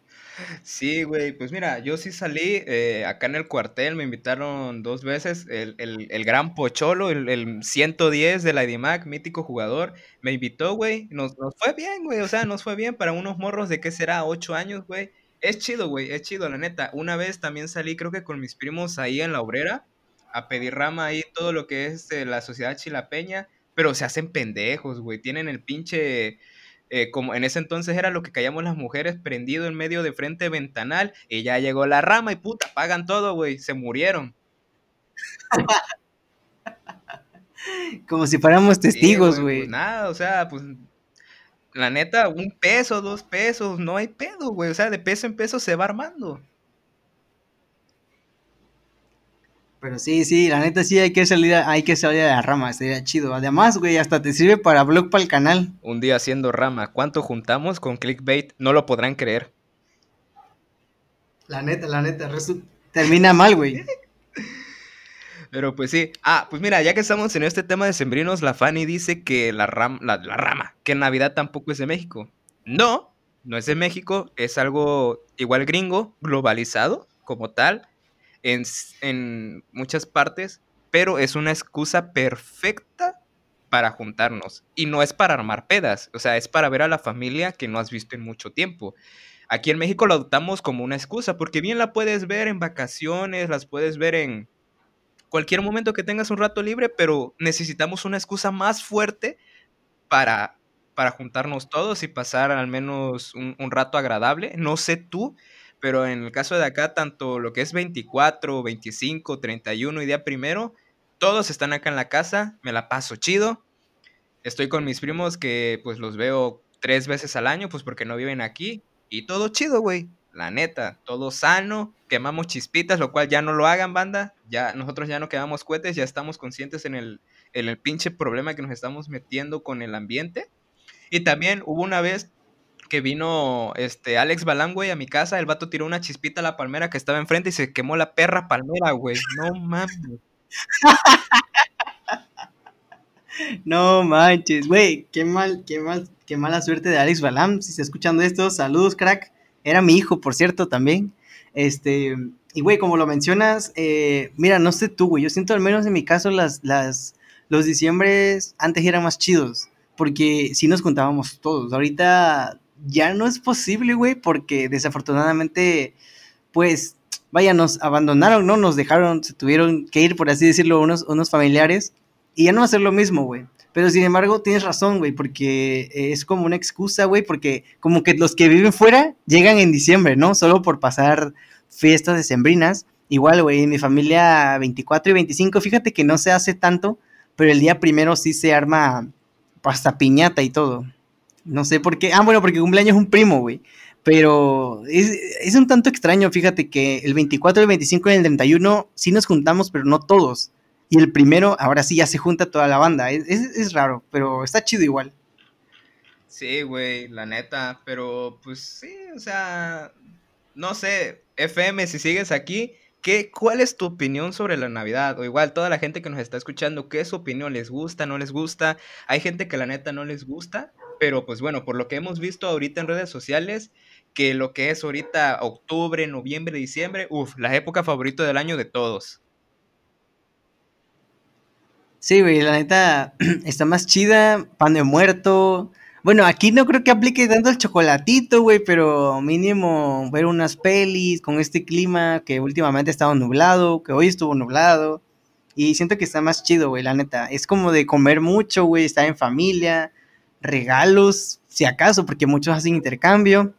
Sí, güey, pues mira, yo sí salí eh, acá en el cuartel, me invitaron dos veces, el, el- el gran Pocholo, el, el 110 de la IDIMAC, mítico jugador, me invitó, güey, nos, nos fue bien, güey, o sea, nos fue bien para unos morros de qué será, ocho años, güey, es chido, güey, es chido, la neta, una vez también salí, creo que con mis primos ahí en la obrera, a pedir rama ahí, todo lo que es eh, la sociedad chilapeña, pero se hacen pendejos, güey, tienen el pinche eh, como en ese entonces era lo que callamos las mujeres, prendido en medio de frente ventanal, y ya llegó la rama y puta, pagan todo, güey, se murieron. [laughs] Como si fuéramos Sí, testigos, pues güey. nada, o sea, pues la neta, un peso, dos pesos, no hay pedo, güey, o sea, de peso en peso se va armando. Pero sí, sí, la neta sí hay que salir a, hay que salir a la rama, sería chido. Además, güey, hasta te sirve para blog para el canal. Un día haciendo rama, ¿cuánto juntamos con clickbait? No lo podrán creer. La neta, la neta, termina mal, güey. [laughs] Pero pues sí. Ah, pues mira, ya que estamos en este tema de sembrinos, la Fanny dice que la, ram- la, la rama, que Navidad tampoco es de México. No, no es de México, es algo igual gringo, globalizado como tal, en, muchas partes, pero es una excusa perfecta para juntarnos. Y no es para armar pedas, o sea, es para ver a la familia que no has visto en mucho tiempo. Aquí en México lo adoptamos como una excusa, porque bien la puedes ver en vacaciones, las puedes ver en cualquier momento que tengas un rato libre, pero necesitamos una excusa más fuerte para, para juntarnos todos y pasar al menos un rato agradable. No sé tú, pero en el caso de acá, tanto lo que es 24, 25, 31 y día primero, todos están acá en la casa, me la paso chido. Estoy con mis primos que pues los veo tres veces al año, pues porque no viven aquí. Y todo chido, güey. La neta, todo sano, quemamos chispitas, lo cual ya no lo hagan, banda. Ya nosotros ya no quemamos cohetes, ya estamos conscientes en el, en el pinche problema que nos estamos metiendo con el ambiente. Y también hubo una vez que vino este Alex Balán, güey, a mi casa, el vato tiró una chispita a la palmera que estaba enfrente y se quemó la perra palmera, güey. No mames. [laughs] No manches, güey, qué mal, qué mal, qué mala suerte de Alex Balam. Si está escuchando esto, saludos, crack. Era mi hijo, por cierto, también. Este, y güey, como lo mencionas, eh, mira, no sé tú, güey, yo siento al menos en mi caso las, las, los diciembres antes eran más chidos, porque sí nos juntábamos todos. Ahorita ya no es posible, güey, porque desafortunadamente, pues, vaya, nos abandonaron, ¿no? Nos dejaron, se tuvieron que ir, por así decirlo, unos, unos familiares. Y ya no va a ser lo mismo, güey. Pero sin embargo, tienes razón, güey, porque es como una excusa, güey, porque como que los que viven fuera llegan en diciembre, ¿no? Solo por pasar fiestas decembrinas. Igual, güey, en mi familia 24 y 25, fíjate que no se hace tanto, pero el día primero sí se arma hasta piñata y todo. No sé por qué. Ah, bueno, porque cumpleaños es un primo, güey. Pero es, es un tanto extraño, fíjate que el 24, el 25 y el 31 sí nos juntamos, pero no todos. Y el primero, ahora sí ya se junta toda la banda. Es, es, raro, pero está chido igual. Sí, güey, la neta, pero pues sí, o sea, no sé, FM, si sigues aquí, ¿qué, ¿cuál es tu opinión sobre la Navidad? O igual, toda la gente que nos está escuchando, ¿qué es su opinión? ¿Les gusta, no les gusta? Hay gente que la neta no les gusta, pero pues bueno, por lo que hemos visto ahorita en redes sociales, que lo que es ahorita octubre, noviembre, diciembre, uff, la época favorita del año de todos. Sí, güey, la neta [clears throat] está más chida, pan de muerto. Bueno, aquí no creo que aplique tanto el chocolatito, güey, pero mínimo ver unas pelis con este clima que últimamente ha estado nublado, que hoy estuvo nublado. Y siento que está más chido, güey, la neta. Es como de comer mucho, güey, estar en familia, regalos, si acaso, porque muchos hacen intercambio.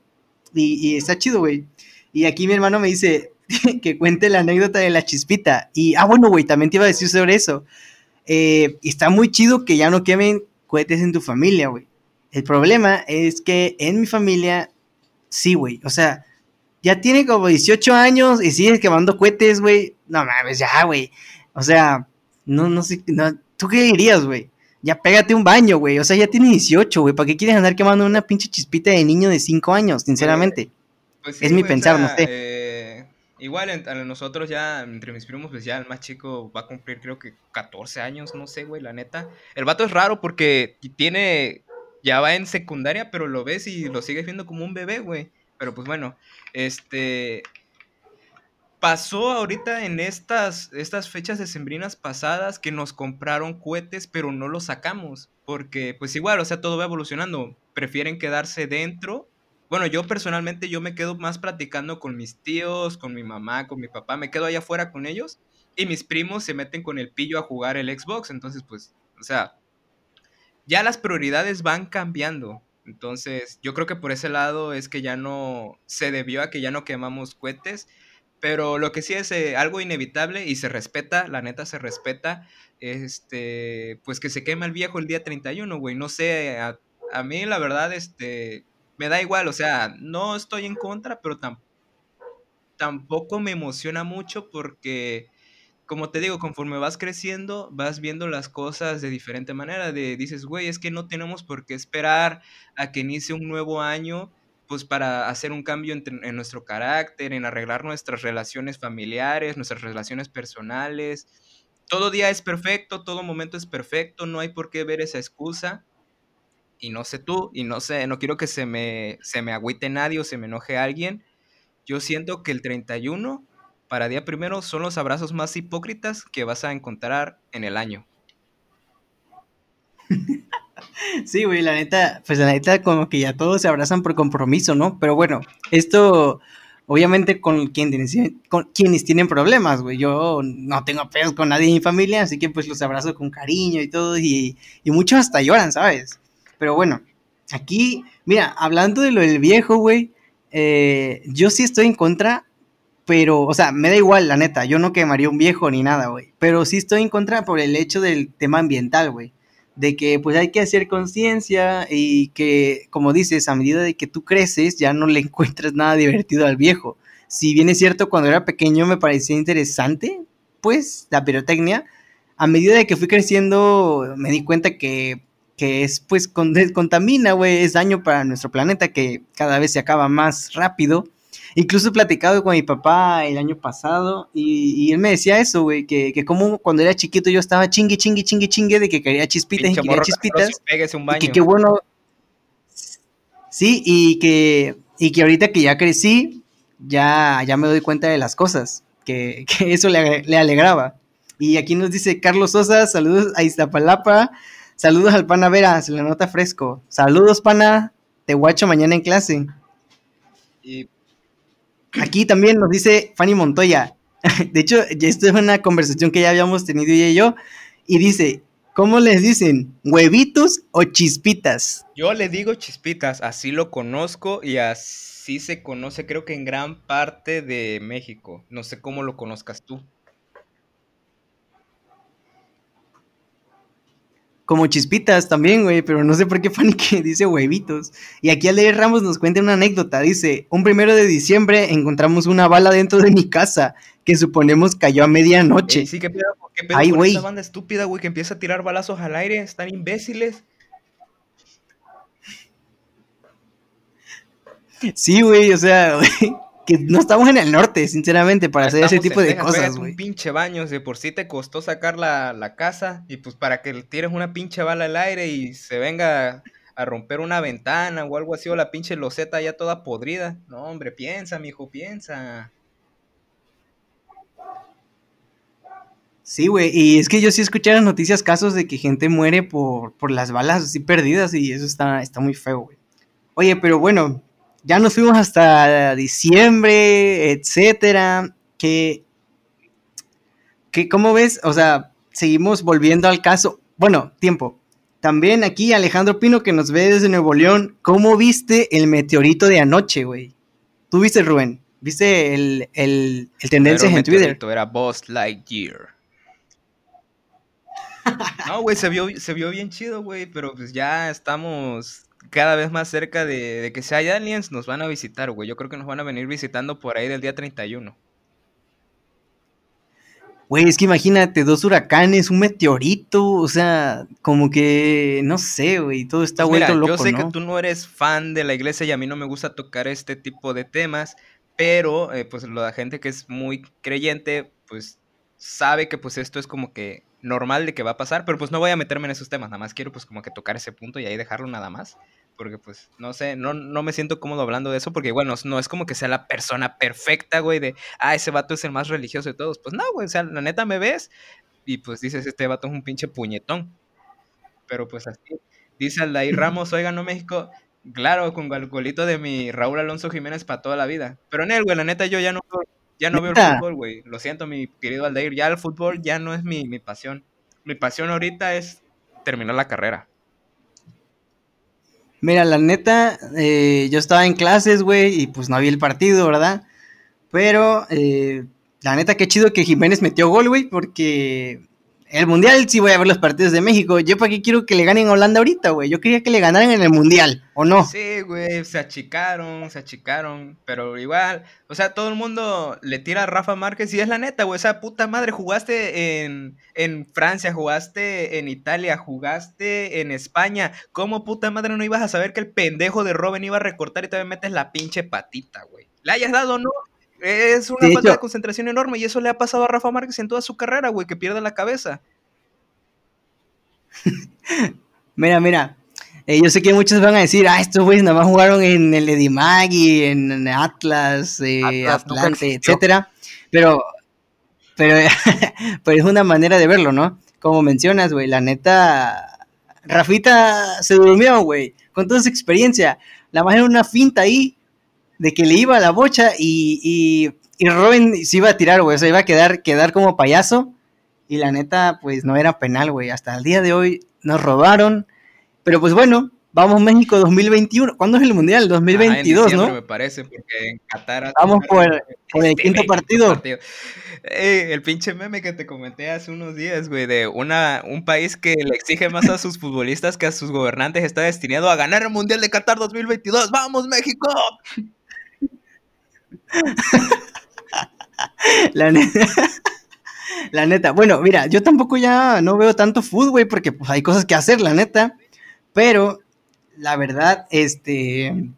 Y, y está chido, güey. Y aquí mi hermano me dice [laughs] que cuente la anécdota de la chispita. Y, ah, bueno, güey, también te iba a decir sobre eso. Eh, está muy chido que ya no quemen cohetes en tu familia, güey. El problema es que en mi familia, sí, güey. O sea, ya tiene como 18 años y sigues quemando cohetes, güey. No mames, ya, güey. O sea, no, no sé, no, ¿tú qué dirías, güey? Ya pégate un baño, güey. O sea, ya tiene 18, güey. ¿Para qué quieres andar quemando una pinche chispita de niño de 5 años, sinceramente? Pues sí, es mi o pensar, no sé. eh, igual a nosotros ya, entre mis primos, pues ya el más chico va a cumplir creo que 14 años, no sé, güey, la neta. El vato es raro porque tiene, ya va en secundaria, pero lo ves y lo sigues viendo como un bebé, güey. Pero pues bueno, este... Pasó ahorita en estas, estas fechas decembrinas pasadas que nos compraron cohetes, pero no los sacamos. Porque, pues igual, o sea, todo va evolucionando. Prefieren quedarse dentro. Bueno, yo personalmente yo me quedo más platicando con mis tíos, con mi mamá, con mi papá. Me quedo allá afuera con ellos. Y mis primos se meten con el pillo a jugar el Xbox. Entonces, pues, o sea, ya las prioridades van cambiando. Entonces, yo creo que por ese lado es que ya no se debió a que ya no quemamos cohetes. Pero lo que sí es eh, algo inevitable y se respeta, la neta se respeta, este, pues que se quema el viejo el día 31, güey. No sé, a, mí la verdad, este, me da igual, o sea, no estoy en contra, pero tam- tampoco me emociona mucho porque, como te digo, conforme vas creciendo, vas viendo las cosas de diferente manera, de dices, güey, es que no tenemos por qué esperar a que inicie un nuevo año pues para hacer un cambio en nuestro carácter, en arreglar nuestras relaciones familiares, nuestras relaciones personales. Todo día es perfecto, todo momento es perfecto, no hay por qué ver esa excusa. Y no sé tú, y no sé, no quiero que se me, se me agüite nadie o se me enoje alguien. Yo siento que el 31 para día primero son los abrazos más hipócritas que vas a encontrar en el año. [laughs] Sí, güey, la neta, pues la neta como que ya todos se abrazan por compromiso, ¿no? Pero bueno, esto obviamente con, quienes, tienen problemas, güey. Yo no tengo pedos con nadie en mi familia, así que pues los abrazo con cariño y todo, y, y muchos hasta lloran, ¿sabes? Pero bueno, aquí, mira, hablando de lo del viejo, güey, eh, yo sí estoy en contra, pero, o sea, me da igual, la neta, yo no quemaría un viejo ni nada, güey. Pero sí estoy en contra por el hecho del tema ambiental, güey de que pues hay que hacer conciencia y que, como dices, a medida de que tú creces ya no le [laughs] encuentras nada divertido al viejo. Si bien es cierto, cuando era pequeño me parecía interesante, pues, la pirotecnia, a medida de que fui creciendo me di cuenta que, que es, pues, con- [laughs] contamina, güey, es daño para nuestro planeta que cada vez se acaba más rápido. Incluso he platicado con mi papá el año pasado y, y él me decía eso, güey, que, que como cuando era chiquito yo estaba chingue, chingue, chingue, chingue de que quería chispitas Pinche y quería chispitas. Y que qué bueno. Sí, y que, y que ahorita que ya crecí, ya, ya me doy cuenta de las cosas, que, [laughs] que eso le alegraba. Y aquí nos dice Carlos Sosa, saludos a Iztapalapa, saludos al pana Vera, se le nota fresco. Saludos, pana, te guacho mañana en clase. Y Aquí también nos dice Fanny Montoya. [laughs] De hecho, esto es una conversación que ya habíamos tenido ella y yo. Y dice, ¿cómo les dicen? ¿Huevitos o chispitas? Yo le digo chispitas, así lo conozco y así se conoce, creo que en gran parte de México. No sé cómo lo conozcas tú. Como chispitas también, güey, pero no sé por qué Fanny [laughs] que dice huevitos. Y aquí Ale Ramos nos cuenta una anécdota. Dice, un primero de diciembre encontramos una bala dentro de mi casa que suponemos cayó a medianoche. Sí, qué pedo, qué pedo Ay, güey. esa banda estúpida, güey, que empieza a tirar balazos al aire, están imbéciles. Sí, güey, o sea, [laughs] güey, que no estamos en el norte, sinceramente, para hacer ese tipo de Texas, cosas, güey. un pinche baño, de por sí te costó sacar la, la casa y pues para que le tires una pinche bala al aire y se venga a romper una ventana o algo así, o la pinche loseta ya toda podrida. No, hombre, piensa, mijo, piensa. Sí, güey, y es que yo sí escuché en las noticias casos de que gente muere por, por las balas así perdidas y eso está, está muy feo, güey. Oye, pero bueno, ya nos fuimos hasta diciembre, etcétera. Que, que, ¿cómo ves? O sea, seguimos volviendo al caso. Bueno, tiempo. También aquí Alejandro Pino, que nos ve desde Nuevo León. ¿Cómo viste el meteorito de anoche, güey? ¿Tú viste, Rubén? ¿Viste el, el, el tendencia Era un en Twitter? Era Boss Lightyear. [laughs] No, güey, se vio, se vio bien chido, güey, pero pues ya estamos cada vez más cerca de, de que si hay aliens, nos van a visitar, güey. Yo creo que nos van a venir visitando por ahí del día 31. Güey, es que imagínate, dos huracanes, un meteorito, o sea, como que, no sé, güey, todo está Pues vuelto mira, loco, yo sé ¿no? que tú no eres fan de la iglesia y a mí no me gusta tocar este tipo de temas, pero eh, pues la gente que es muy creyente, pues sabe que pues esto es como que normal de que va a pasar, pero pues no voy a meterme en esos temas, nada más quiero pues como que tocar ese punto y ahí dejarlo nada más, porque pues no sé, no, no me siento cómodo hablando de eso, porque bueno, no es como que sea la persona perfecta, güey, de, ah, ese vato es el más religioso de todos, pues no, güey, o sea, la neta me ves y pues dices, este vato es un pinche puñetón, pero pues así. Dice Aldair [laughs] Ramos, oigan, no México. Claro, con el golito de mi Raúl Alonso Jiménez para toda la vida. Pero en él, güey, la neta, yo ya no, ya no veo el fútbol, güey. Lo siento, mi querido Aldair. Ya el fútbol ya no es mi, mi pasión. Mi pasión ahorita es terminar la carrera. Mira, la neta, eh, yo estaba en clases, güey, y pues no había el partido, ¿verdad? Pero, eh, la neta, qué chido que Jiménez metió gol, güey, porque el Mundial sí voy a ver los partidos de México. Yo para qué quiero que le ganen a Holanda ahorita, güey. Yo quería que le ganaran en el Mundial, ¿o no? Sí, güey, se achicaron, se achicaron, pero igual, o sea, todo el mundo le tira a Rafa Márquez y es la neta, güey, o sea, puta madre, jugaste en, en Francia, jugaste en Italia, jugaste en España, ¿cómo puta madre no ibas a saber que el pendejo de Robin iba a recortar y todavía metes la pinche patita, güey? ¿Le hayas dado no? Es una De falta hecho- de concentración enorme y eso le ha pasado a Rafa Márquez en toda su carrera, güey, que pierde la cabeza. [laughs] Mira, mira. eh, yo sé que muchos van a decir, ah, estos güeyes nada más jugaron en el Edimagui, en Atlas, eh, Atlas Atlante, etcétera. Pero, pero, [laughs] pero es una manera de verlo, ¿no? Como mencionas, güey, la neta, Rafita se durmió, güey, con toda su experiencia. La más era una finta ahí de que le iba a la bocha y, y, y Robin se iba a tirar, güey, o sea, iba a quedar, quedar como payaso. Y la neta, pues no era penal, güey. Hasta el día de hoy nos robaron. Pero pues bueno, vamos México 2021. ¿Cuándo es el Mundial? Ajá, en 2022, diciembre, ¿no? Me parece, porque en Qatar. Vamos por- [laughs] por el este, quinto partido. Eh, el pinche meme que te comenté hace unos días, güey, de una, un país que le exige más a sus futbolistas que a sus gobernantes está destinado a ganar el Mundial de Qatar 2022. ¡Vamos, México! [laughs] La neta. [laughs] La neta. Bueno, mira, yo tampoco ya no veo tanto fútbol, güey, porque pues hay cosas que hacer, la neta. Pero, la verdad, este.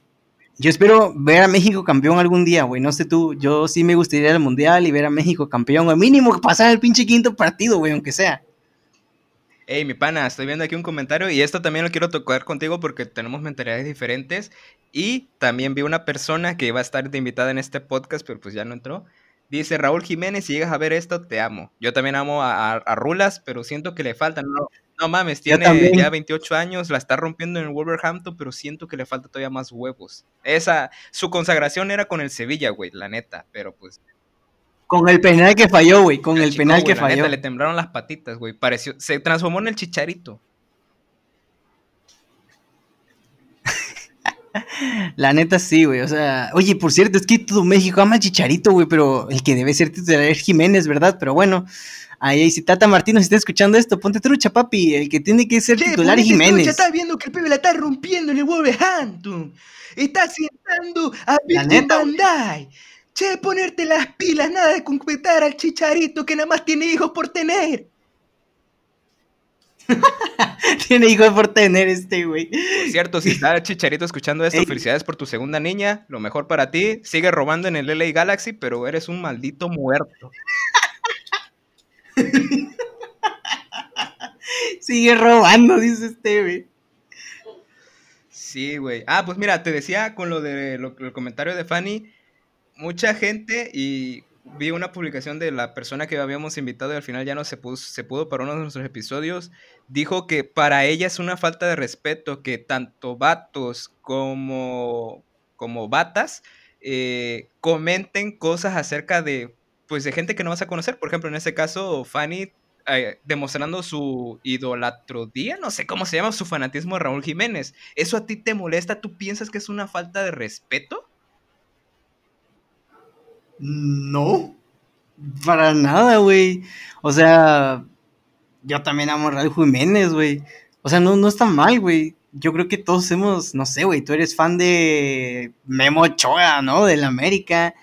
Yo espero ver a México campeón algún día, güey. No sé tú, yo sí me gustaría ir al mundial y ver a México campeón. O mínimo pasar el pinche quinto partido, güey, aunque sea. Hey, mi pana, estoy viendo aquí un comentario y esto también lo quiero tocar contigo porque tenemos mentalidades diferentes. Y también vi una persona que iba a estar de invitada en este podcast, pero pues ya no entró. Dice Raúl Jiménez, si llegas a ver esto, te amo. Yo también amo a, a- a Rulas, pero siento que le faltan. No, no mames, tiene ya 28 años, la está rompiendo en el Wolverhampton, pero siento que le falta todavía más huevos. Esa, su consagración era con el Sevilla, güey, la neta, pero pues Con el penal que falló, güey. Con el chico, penal güey, que la neta, falló. le temblaron las patitas, güey. Pareció, se transformó en el chicharito. [laughs] La neta sí, güey. O sea, oye, por cierto, es que todo México ama al Chicharito, güey, pero el que debe ser titular es Jiménez, ¿verdad? Pero bueno, ahí si Tata Martino si está escuchando esto, ponte trucha, papi. El que tiene que ser titular es Jiménez. Ya estás viendo que el pibe la está rompiendo en el Wolverhampton. Está sentando a neta, van. Che, ponerte las pilas, nada de concretar al chicharito que nada más tiene hijos por tener. [laughs] tiene hijos por tener este, güey. Por cierto, si está el chicharito escuchando esto, Ey. felicidades por tu segunda niña. Lo mejor para ti. Sigue robando en el LA Galaxy, pero eres un maldito muerto. [laughs] Sigue robando, dice este, güey. Sí, güey. Ah, pues mira, te decía con lo de lo- el comentario de Fanny, mucha gente y vi una publicación de la persona que habíamos invitado y al final ya no se pudo, se para uno de nuestros episodios, dijo que para ella es una falta de respeto que tanto vatos como, como batas eh, comenten cosas acerca de, pues, de gente que no vas a conocer. Por ejemplo, en este caso, Fanny eh, demostrando su idolatrodía, no sé cómo se llama, su fanatismo de Raúl Jiménez. ¿Eso a ti te molesta? ¿Tú piensas que es una falta de respeto? No, para nada, güey. O sea, yo también amo a Raúl Jiménez, güey. O sea, no, no está mal, güey. Yo creo que todos hemos, no sé, güey, tú eres fan de Memo Ochoa, ¿no? Del América.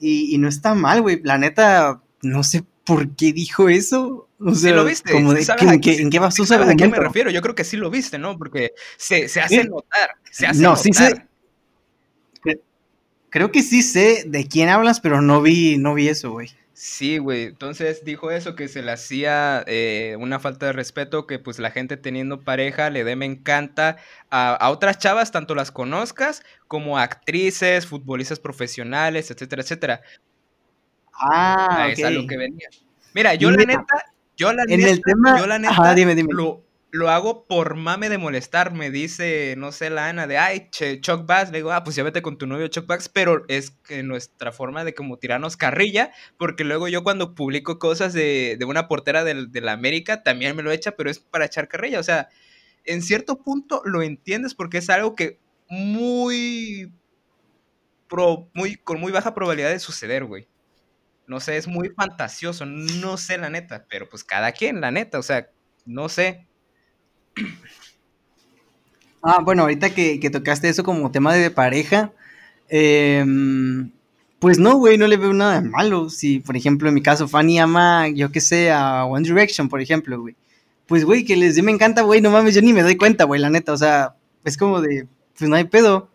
Y, y no está mal, güey. La neta, no sé por qué dijo eso. O sea, Sí lo viste. como de, ¿Sabes ¿en, qué, en qué basó su ¿Sabes a qué me refiero? Yo creo que sí lo viste, ¿no? Porque se, se hace Sí. notar. Se hace No, notar. sí sé. Creo que sí sé de quién hablas, pero no vi, no vi eso, güey. Sí, güey. Entonces dijo eso, que se le hacía eh, una falta de respeto, que pues la gente teniendo pareja le dé me encanta a, a otras chavas, tanto las conozcas como actrices, futbolistas profesionales, etcétera, etcétera. Ah, es a lo que venía. Mira, yo la neta, yo la en neta, el tema- yo la neta, ajá, dime, dime. Lo, lo hago por mame de molestar, me dice, no sé, la Ana, de, ay, che, Chuck Bass, le digo, ah, pues ya con tu novio Chuck Bass, pero es que nuestra forma de como tirarnos carrilla, porque luego yo cuando publico cosas de, de una portera del, de la América, también me lo echa, pero es para echar carrilla, o sea, en cierto punto lo entiendes porque es algo que muy, pro- muy, con muy baja probabilidad de suceder, güey. No sé, es muy fantasioso, no sé la neta, pero pues cada quien, la neta, o sea, no sé. Ah, bueno, ahorita que, que tocaste eso como tema de pareja, em, pues no, güey, no le veo nada de malo. Si, por ejemplo, en mi caso, Fanny ama, yo qué sé, a One Direction, por ejemplo, güey. Pues, güey, que les me encanta, güey, no mames, yo ni me doy cuenta, güey, la neta, o sea, es como de, pues no hay pedo.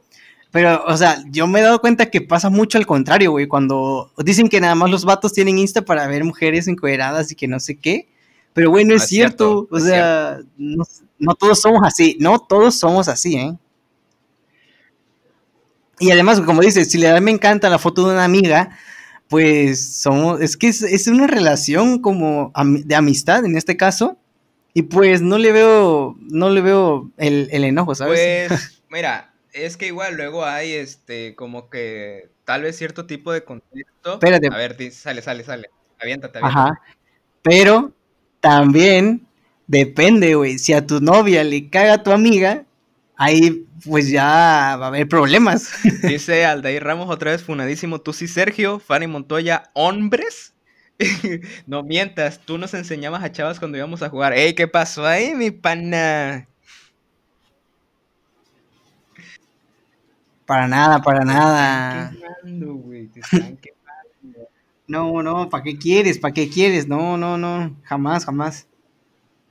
Pero, o sea, yo me he dado cuenta que pasa mucho al contrario, güey, cuando dicen que nada más los vatos tienen Insta para ver mujeres encueradas y que no sé qué. Pero, güey, no es No es cierto, cierto, o sea, no, no todos somos así, no todos somos así, ¿eh? Y además, como dices, si le da me encanta la foto de una amiga, pues somos, es que es, es una relación como am- de amistad en este caso, y pues no le veo, no le veo el, el enojo, ¿sabes? Pues, [laughs] mira, es que igual luego hay este, como que tal vez cierto tipo de contexto. Espérate. A ver, sale, sale, sale. Aviéntate, aviéntate. Ajá. Pero también depende, güey, si a tu novia le caga a tu amiga, ahí pues ya va a haber problemas. [laughs] Dice Aldair Ramos otra vez funadísimo. Tú sí, Sergio. Fanny Montoya, hombres. [laughs] no mientas, tú nos enseñabas a chavas cuando íbamos a jugar. ¡Ey, qué pasó ahí, mi pana! Para nada, para nada. Quemando, güey, te están [laughs] quemando. No, no, ¿para qué quieres? ¿Para qué quieres? No, no, no, jamás, jamás.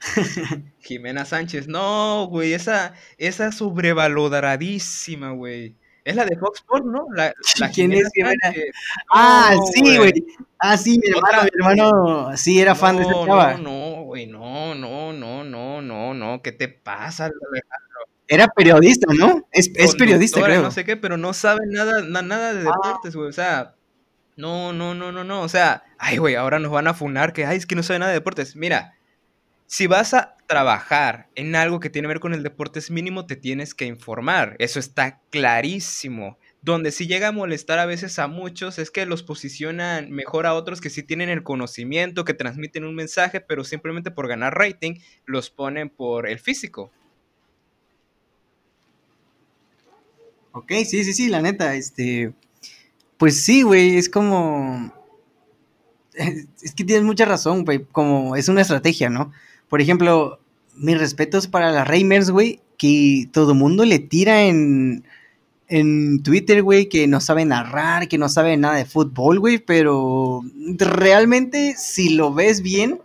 [laughs] Jimena Sánchez, no, güey, esa, esa sobrevaloradísima, güey. Es la de Fox Sports, ¿no? La, [laughs] la ¿Quién es Jimena? Sánchez. Ah, No, sí, güey. Ah, sí, mi hermano, mi hermano, sí, era fan de esa chava. No, no, güey, no, no, no, no, no, no, ¿qué te pasa? Alejandro? Era periodista, ¿no? Es, es periodista, creo. No sé qué, pero no sabe nada, na- nada de Ah. deportes, güey, o sea, no, no, no, no, no, o sea, ay, güey, ahora nos van a funar que, ay, es que no sabe nada de deportes. Mira, si vas a trabajar en algo que tiene que ver con el deporte, es mínimo te tienes que informar. Eso está clarísimo. Donde sí llega a molestar a veces a muchos es que los posicionan mejor a otros que sí tienen el conocimiento, que transmiten un mensaje, pero simplemente por ganar rating los ponen por el físico. Ok, sí, sí, sí, la neta, este. Pues sí, güey, es como. [laughs] Es que tienes mucha razón, güey. Como es una estrategia, ¿no? Por ejemplo, mis respetos para las Reimers, güey, que todo mundo le tira en. En Twitter, güey, que no sabe narrar, que no sabe nada de fútbol, güey, pero realmente, si lo ves bien,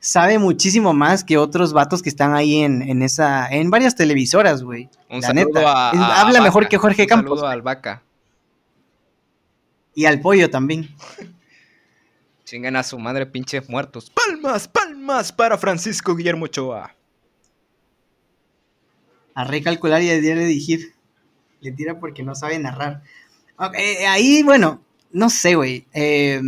sabe muchísimo más que otros vatos que están ahí en, en esa, en varias televisoras, güey. Un La saludo neta. a, habla a mejor Vaca, que Jorge un Campos. saludo al Vaca. Y al pollo también. Chingan a su madre, pinches muertos. Palmas, palmas para Francisco Guillermo Ochoa. a recalcular y a dirigir. Le tira porque no sabe narrar. Eh, ahí, bueno, no sé, güey. Eh,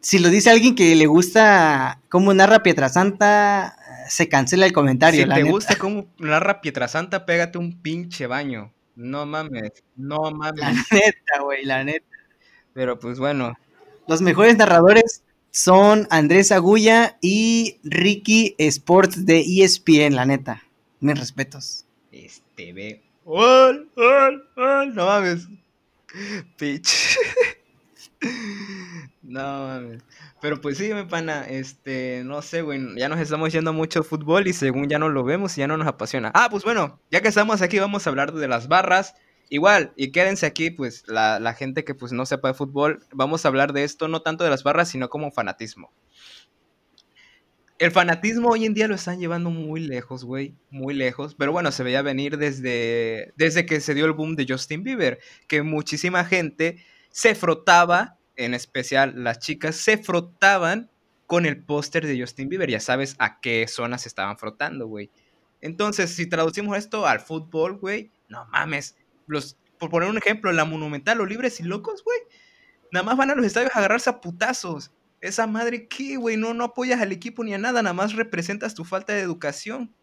si lo dice alguien que le gusta cómo narra Pietrasanta, se cancela el comentario. Si la te neta. gusta cómo narra Pietrasanta, pégate un pinche baño. No mames, no mames. La neta, güey, la neta. Pero pues bueno, Los mejores narradores son Andrés Agulla y Ricky Sports de ESPN, la neta. Mis respetos. este ve. ¡Gol! ¡Gol! ¡Gol! No mames. Pitch. [laughs] No mames. Pero pues sí, mi pana, este, no sé, güey, ya nos estamos yendo mucho fútbol y según ya no lo vemos y ya no nos apasiona. Ah, pues bueno, ya que estamos aquí vamos a hablar de las barras. Igual, y quédense aquí, pues, la, la gente que pues no sepa de fútbol, vamos a hablar de esto, no tanto de las barras, sino como fanatismo. El fanatismo hoy en día lo están llevando muy lejos, güey, muy lejos. Pero bueno, se veía venir desde, desde que se dio el boom de Justin Bieber, que muchísima gente se frotaba, en especial las chicas, se frotaban con el póster de Justin Bieber. Ya sabes a qué zonas estaban frotando, güey. Entonces, si traducimos esto al fútbol, güey, no mames. Los, por poner un ejemplo, la Monumental, los libres y locos, güey. Nada más van a los estadios a agarrarse a putazos. Esa madre, ¿qué, güey? No, no apoyas al equipo ni a nada, nada más representas tu falta de educación.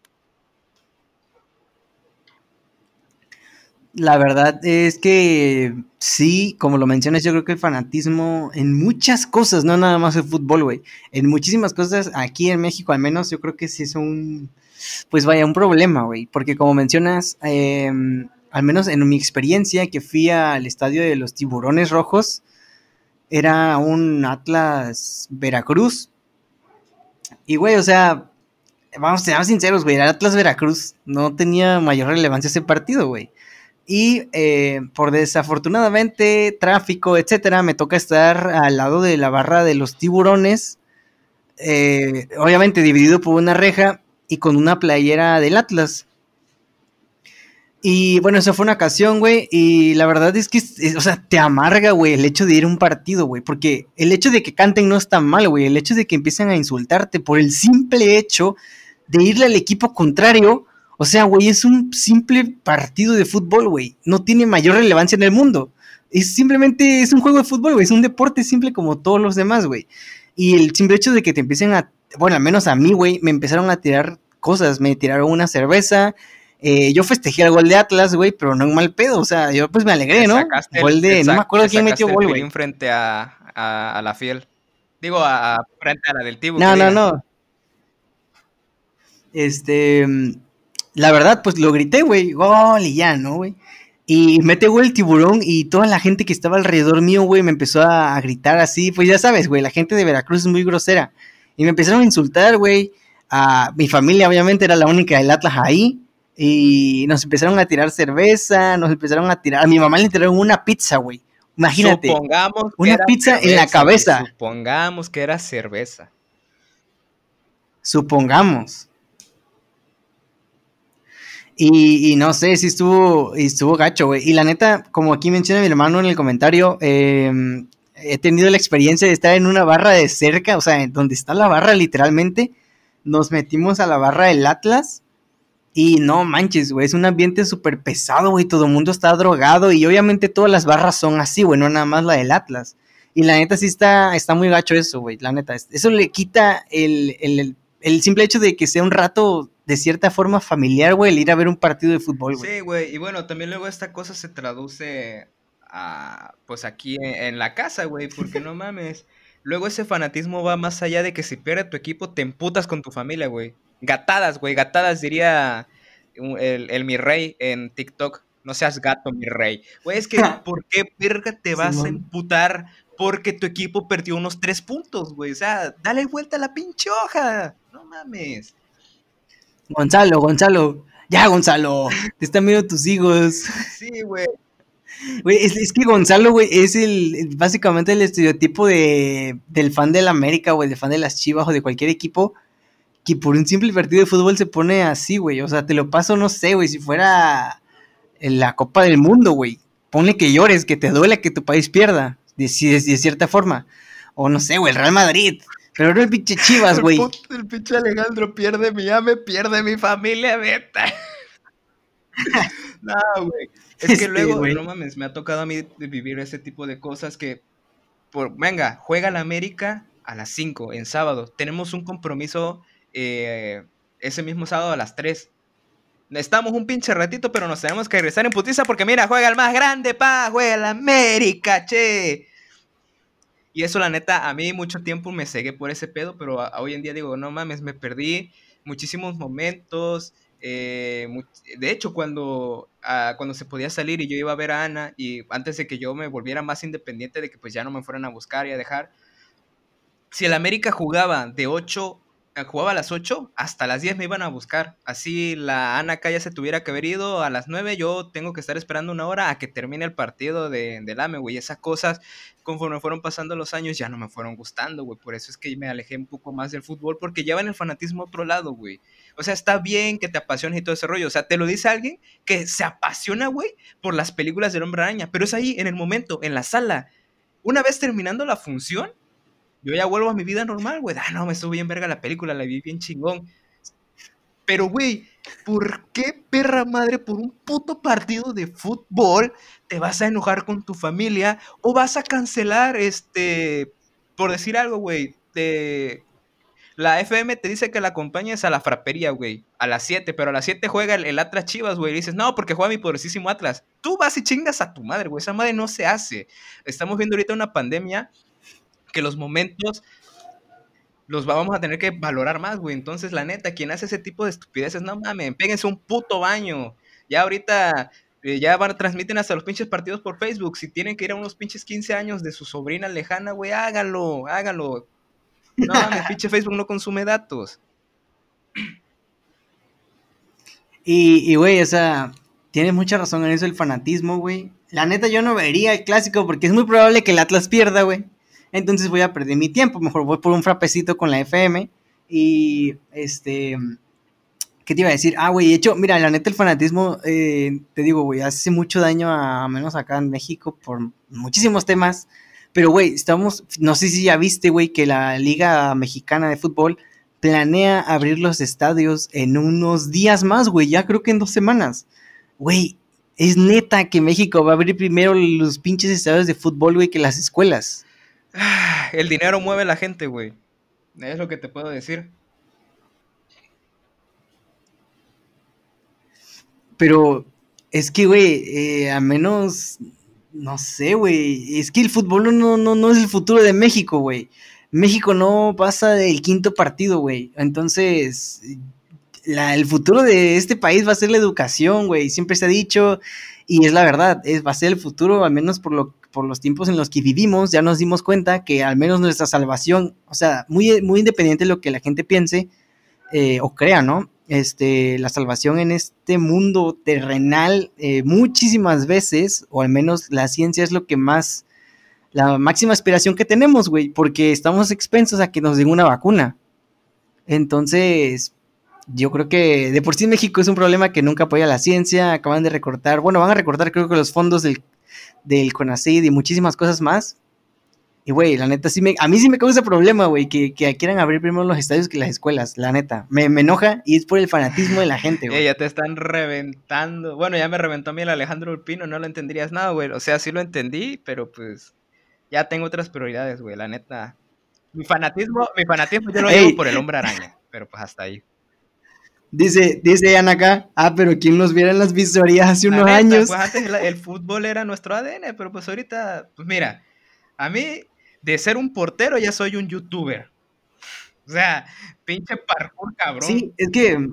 La verdad es que sí, como lo mencionas, yo creo que el fanatismo en muchas cosas, no nada más el fútbol, güey. En muchísimas cosas, aquí en México al menos, yo creo que sí es un, pues vaya, un problema, güey. Porque como mencionas, eh, al menos en mi experiencia que fui al estadio de los tiburones rojos, era un Atlas Veracruz. Y, güey, o sea, vamos, seamos sinceros, güey, el Atlas Veracruz no tenía mayor relevancia ese partido, güey. Y eh, por desafortunadamente, tráfico, etcétera, me toca estar al lado de la barra de los tiburones. eh, obviamente dividido por una reja y con una playera del Atlas. Y bueno, eso fue una ocasión, güey. Y la verdad es que, o sea, te amarga, güey, el hecho de ir a un partido, güey. Porque el hecho de que canten no está mal, güey. El hecho de que empiecen a insultarte por el simple hecho de irle al equipo contrario. O sea, güey, es un simple partido de fútbol, güey. No tiene mayor relevancia en el mundo. Es simplemente, es un juego de fútbol, güey. Es un deporte simple como todos los demás, güey. Y el simple hecho de que te empiecen a, bueno, al menos a mí, güey, me empezaron a tirar cosas. Me tiraron una cerveza. Eh, yo festejé el gol de Atlas, güey, pero no en mal pedo. O sea, yo pues me alegré, ¿no? el- Gol de, no me acuerdo quién metió gol, güey. frente a, a, a la fiel. Digo, a, a- frente a la del Tibu. No, no, diga. no. Este, la verdad, pues lo grité, güey, gol y ya, ¿no, güey? Y mete gol el tiburón y toda la gente que estaba alrededor mío, güey, me empezó a, a gritar así, pues ya sabes, güey, la gente de Veracruz es muy grosera. Y me empezaron a insultar, güey. A mi familia, obviamente, era la única del Atlas ahí. Y nos empezaron a tirar cerveza, nos empezaron a tirar. A mi mamá le tiraron una pizza, güey. Imagínate. Supongamos que una era pizza en la cabeza. Supongamos que era cerveza. Supongamos. Y, y no sé si estuvo, y estuvo gacho, güey. Y la neta, como aquí menciona mi hermano en el comentario, eh, he tenido la experiencia de estar en una barra de cerca, o sea, donde está la barra literalmente. Nos metimos a la barra del Atlas. Y no manches, güey, es un ambiente súper pesado, güey. Todo el mundo está drogado. Y obviamente todas las barras son así, güey, no nada más la del Atlas. Y la neta sí está, está muy gacho eso, güey. La neta, eso le quita el, el- el- simple hecho de que sea un rato de cierta forma familiar, güey, el ir a ver un partido de fútbol, güey. Sí, güey. Y bueno, también luego esta cosa se traduce a, pues aquí en, en la casa, güey, porque no [laughs] mames. Luego ese fanatismo va más allá de que si pierde tu equipo te emputas con tu familia, güey. Gatadas, güey, gatadas diría el, el mi rey en TikTok. No seas gato, mi rey. Güey, es que [laughs] ¿por qué verga te vas a emputar porque tu equipo perdió unos tres puntos, güey? O sea, dale vuelta a la pinche hoja. No mames. Gonzalo, Gonzalo. Ya, Gonzalo. Te están viendo tus hijos. Sí, güey. Güey, es, es que Gonzalo, güey, es el, básicamente el estereotipo de, del fan del América, güey, del fan de las Chivas o de cualquier equipo que por un simple partido de fútbol se pone así, güey. O sea, te lo paso, no sé, güey, si fuera en la Copa del Mundo, güey. Ponle que llores, que te duele que tu país pierda, de, ci- de cierta forma. O no sé, güey, el Real Madrid. Pero no el pinche Chivas, El güey. put- El pinche Alejandro pierde mi ame, pierde mi familia, vete. [laughs] no, güey. Es que Este, luego, no mames, me ha tocado a mí vivir ese tipo de cosas que, por, venga, juega la América a las 5 en sábado. Tenemos un compromiso eh, ese mismo sábado a las 3. Estamos un pinche ratito, pero nos tenemos que regresar en putiza porque mira, juega el más grande, pa, juega la América, che. Y eso, la neta, a mí mucho tiempo me cegué por ese pedo, pero hoy en día digo, no mames, me perdí muchísimos momentos. eh, de hecho, cuando, ah, cuando se podía salir y yo iba a ver a Ana, y antes de que yo me volviera más independiente, de que pues ya no me fueran a buscar y a dejar, si el América jugaba de 8, eh, jugaba a las 8, hasta las 10 me iban a buscar. Así la Ana ya se tuviera que haber ido a las 9, yo tengo que estar esperando una hora a que termine el partido de, del AME, güey. Esas cosas, conforme fueron pasando los años, ya no me fueron gustando, güey. Por eso es que me alejé un poco más del fútbol, porque llevan el fanatismo a otro lado, güey. O sea, está bien que te apasiones y todo ese rollo. O sea, te lo dice alguien que se apasiona, güey, por las películas del hombre araña. Pero es ahí, en el momento, en la sala. Una vez terminando la función, yo ya vuelvo a mi vida normal, güey. Ah, no, me estuvo bien verga la película, la vi bien chingón. Pero, güey, ¿por qué, perra madre, por un puto partido de fútbol te vas a enojar con tu familia o vas a cancelar, este, por decir algo, güey. La FM te dice que la acompañes a la frapería, güey, a las 7, pero a las 7 juega el, el Atlas Chivas, güey. Y dices, no, porque juega mi poderosísimo Atlas. Tú vas y chingas a tu madre, güey. Esa madre no se hace. Estamos viendo ahorita una pandemia que los momentos los vamos a tener que valorar más, güey. Entonces, la neta, quien hace ese tipo de estupideces, no mames, péguense un puto baño. Ya ahorita eh, ya van, transmiten hasta los pinches partidos por Facebook. Si tienen que ir a unos pinches 15 años de su sobrina lejana, güey, háganlo, háganlo. No [laughs] mames, pinche Facebook no consume datos. Y, y, güey, o sea, tienes mucha razón en eso, el fanatismo, güey. La neta, yo no vería el clásico porque es muy probable que el Atlas pierda, güey. Entonces voy a perder mi tiempo. Mejor voy por un frapecito con la FM. Y, este, ¿qué te iba a decir? Ah, güey, de hecho, mira, la neta, el fanatismo, eh, te digo, güey, hace mucho daño a, a menos acá en México por muchísimos temas. Pero, güey, estamos, no sé si ya viste, güey, que la Liga Mexicana de Fútbol planea abrir los estadios en unos días más, güey, ya creo que en dos semanas. Güey, es neta que México va a abrir primero los pinches estadios de fútbol, güey, que las escuelas. [sighs] El dinero mueve a la gente, güey. Es lo que te puedo decir. Pero es que, güey, eh, a menos, no sé, güey, es que el fútbol no, no, no es el futuro de México, güey. México no pasa del quinto partido, güey. Entonces, la, el futuro de este país va a ser la educación, güey. Siempre se ha dicho, y es la verdad, es, va a ser el futuro, al menos por, lo, por los tiempos en los que vivimos. Ya nos dimos cuenta que al menos nuestra salvación, o sea, muy, muy independiente de lo que la gente piense eh, o crea, ¿no? Este, la salvación en este mundo terrenal, eh, muchísimas veces, o al menos la ciencia es lo que más la máxima aspiración que tenemos, güey, porque estamos expensos a que nos den una vacuna. Entonces, yo creo que de por sí México es un problema que nunca apoya la ciencia, acaban de recortar, bueno, van a recortar creo que los fondos del, del CONACYT y muchísimas cosas más. Y, güey, la neta, sí me, a mí sí me causa problema, güey, que, que, quieran abrir primero los estadios que las escuelas, la neta. Me, me enoja y es por el fanatismo de la gente, [laughs] güey. Ya te están reventando. Bueno, ya me reventó a mí el Alejandro Ulpino, no lo entenderías nada, güey. O sea, sí lo entendí, pero pues ya tengo otras prioridades, güey, la neta. Mi fanatismo, mi fanatismo yo lo llevo por el hombre araña, pero pues hasta ahí. Dice, dice Ana acá, ah, pero ¿quién nos viera en las visorías hace unos neta, años? Pues antes el, el fútbol era nuestro ADN, pero pues ahorita, pues mira, a mí de ser un portero ya soy un youtuber. O sea, pinche parkour cabrón. Sí, es que.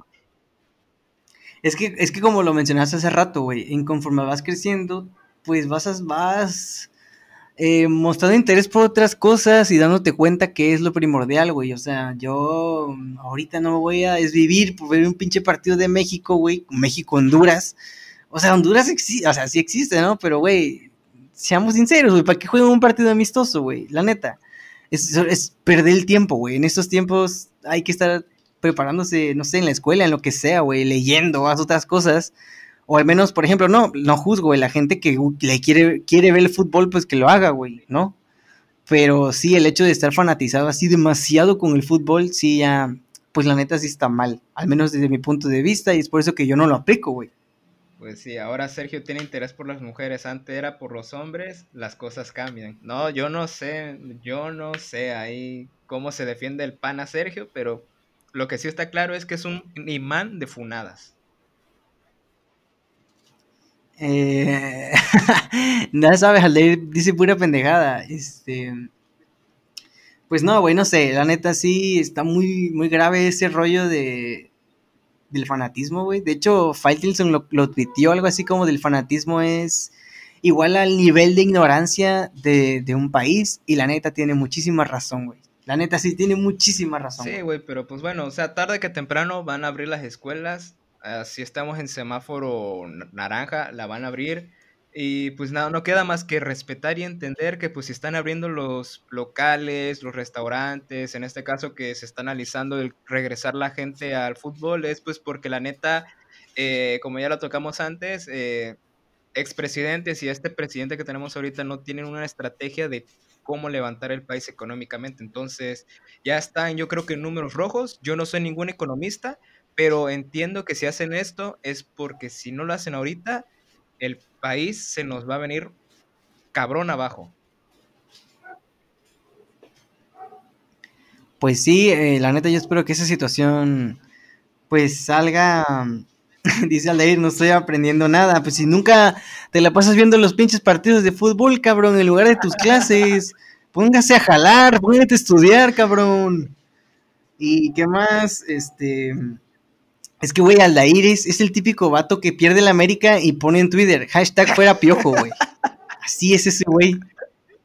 Es que, es que como lo mencionaste hace rato, güey, en conforme vas creciendo, pues vas, vas eh, mostrando interés por otras cosas y dándote cuenta que es lo primordial, güey. O sea, yo ahorita no me voy a desvivir por ver un pinche partido de México, güey, México-Honduras. O sea, Honduras existe, o sea, sí existe, ¿no? Pero, güey, seamos sinceros, güey, ¿para qué juegan un partido amistoso, güey? La neta. Es, es perder el tiempo, güey. En estos tiempos hay que estar preparándose, no sé, en la escuela, en lo que sea, güey, leyendo, haz otras cosas. O al menos, por ejemplo, no, no juzgo, güey, la gente que le quiere, quiere ver el fútbol, pues que lo haga, güey, ¿no? Pero sí, el hecho de estar fanatizado así demasiado con el fútbol, sí, ya, pues la neta sí está mal, al menos desde mi punto de vista, y es por eso que yo no lo aplico, güey. Pues sí, ahora Sergio tiene interés por las mujeres, antes era por los hombres, las cosas cambian. No, yo no sé, yo no sé ahí cómo se defiende el pan a Sergio, pero lo que sí está claro es que es un imán de funadas. Eh, [laughs] ya sabes, dice pura pendejada. Este. Pues no, güey, no sé. La neta sí está muy, muy grave ese rollo de. Del fanatismo, güey. De hecho, Faitelson lo, lo tuiteó algo así como del fanatismo es igual al nivel de ignorancia de, de un país. Y la neta tiene muchísima razón, güey. La neta sí tiene muchísima razón. Sí, güey, pero pues bueno, o sea, tarde que temprano van a abrir las escuelas. Ah, si estamos en semáforo naranja, la van a abrir. Y pues nada, no queda más que respetar y entender que pues si están abriendo los locales, los restaurantes, en este caso que se está analizando el regresar la gente al fútbol, es pues porque la neta, eh, como ya lo tocamos antes, eh, expresidentes y este presidente que tenemos ahorita no tienen una estrategia de cómo levantar el país económicamente. Entonces, ya están, yo creo que en números rojos. Yo no soy ningún economista, pero entiendo que si hacen esto es porque si no lo hacen ahorita, el país se nos va a venir cabrón abajo. Pues sí, eh, la neta yo espero que esa situación pues salga, [laughs] dice Aldair, no estoy aprendiendo nada, pues si nunca te la pasas viendo los pinches partidos de fútbol, cabrón, en lugar de tus clases, póngase a jalar, póngate a estudiar, cabrón. Y qué más, este, es que güey, Aldair es, el típico vato que pierde la América y pone en Twitter, hashtag fuera piojo, güey. Así es ese güey.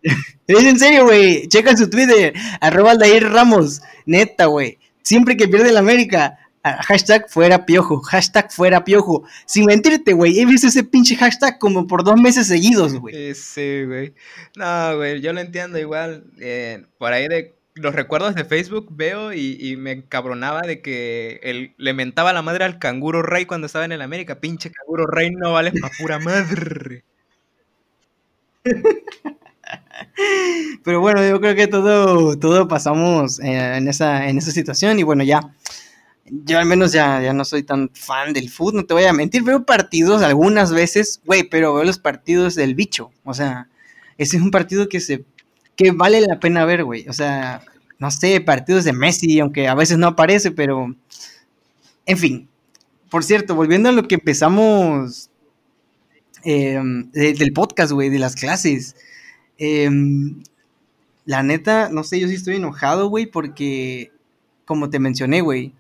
[laughs] Es en serio, güey. Checa su Twitter. Arroba Aldair Ramos. Neta, güey. Siempre que pierde la América. Hashtag fuera piojo. Hashtag fuera piojo. Sin mentirte, güey. He visto ese pinche hashtag como por dos meses seguidos, güey. Sí, güey. No, güey, yo lo entiendo igual. eh, por ahí de los recuerdos de Facebook veo y, me encabronaba de que él le mentaba la madre al canguro rey cuando estaba en el América. Pinche canguro rey no vale pa' pura madre. [laughs] Pero bueno, yo creo que todo, todo pasamos en, esa, en esa situación. Y bueno, ya. Yo al menos ya, ya no soy tan fan del fútbol, no te voy a mentir. Veo partidos algunas veces, güey, pero veo los partidos del bicho. O sea, ese es un partido que se que vale la pena ver, güey. O sea, no sé, partidos de Messi, aunque a veces no aparece, pero en fin. Por cierto, volviendo a lo que empezamos de- del podcast, güey, de las clases. Em, la neta, no sé, yo sí estoy enojado, güey, porque, como te mencioné, güey,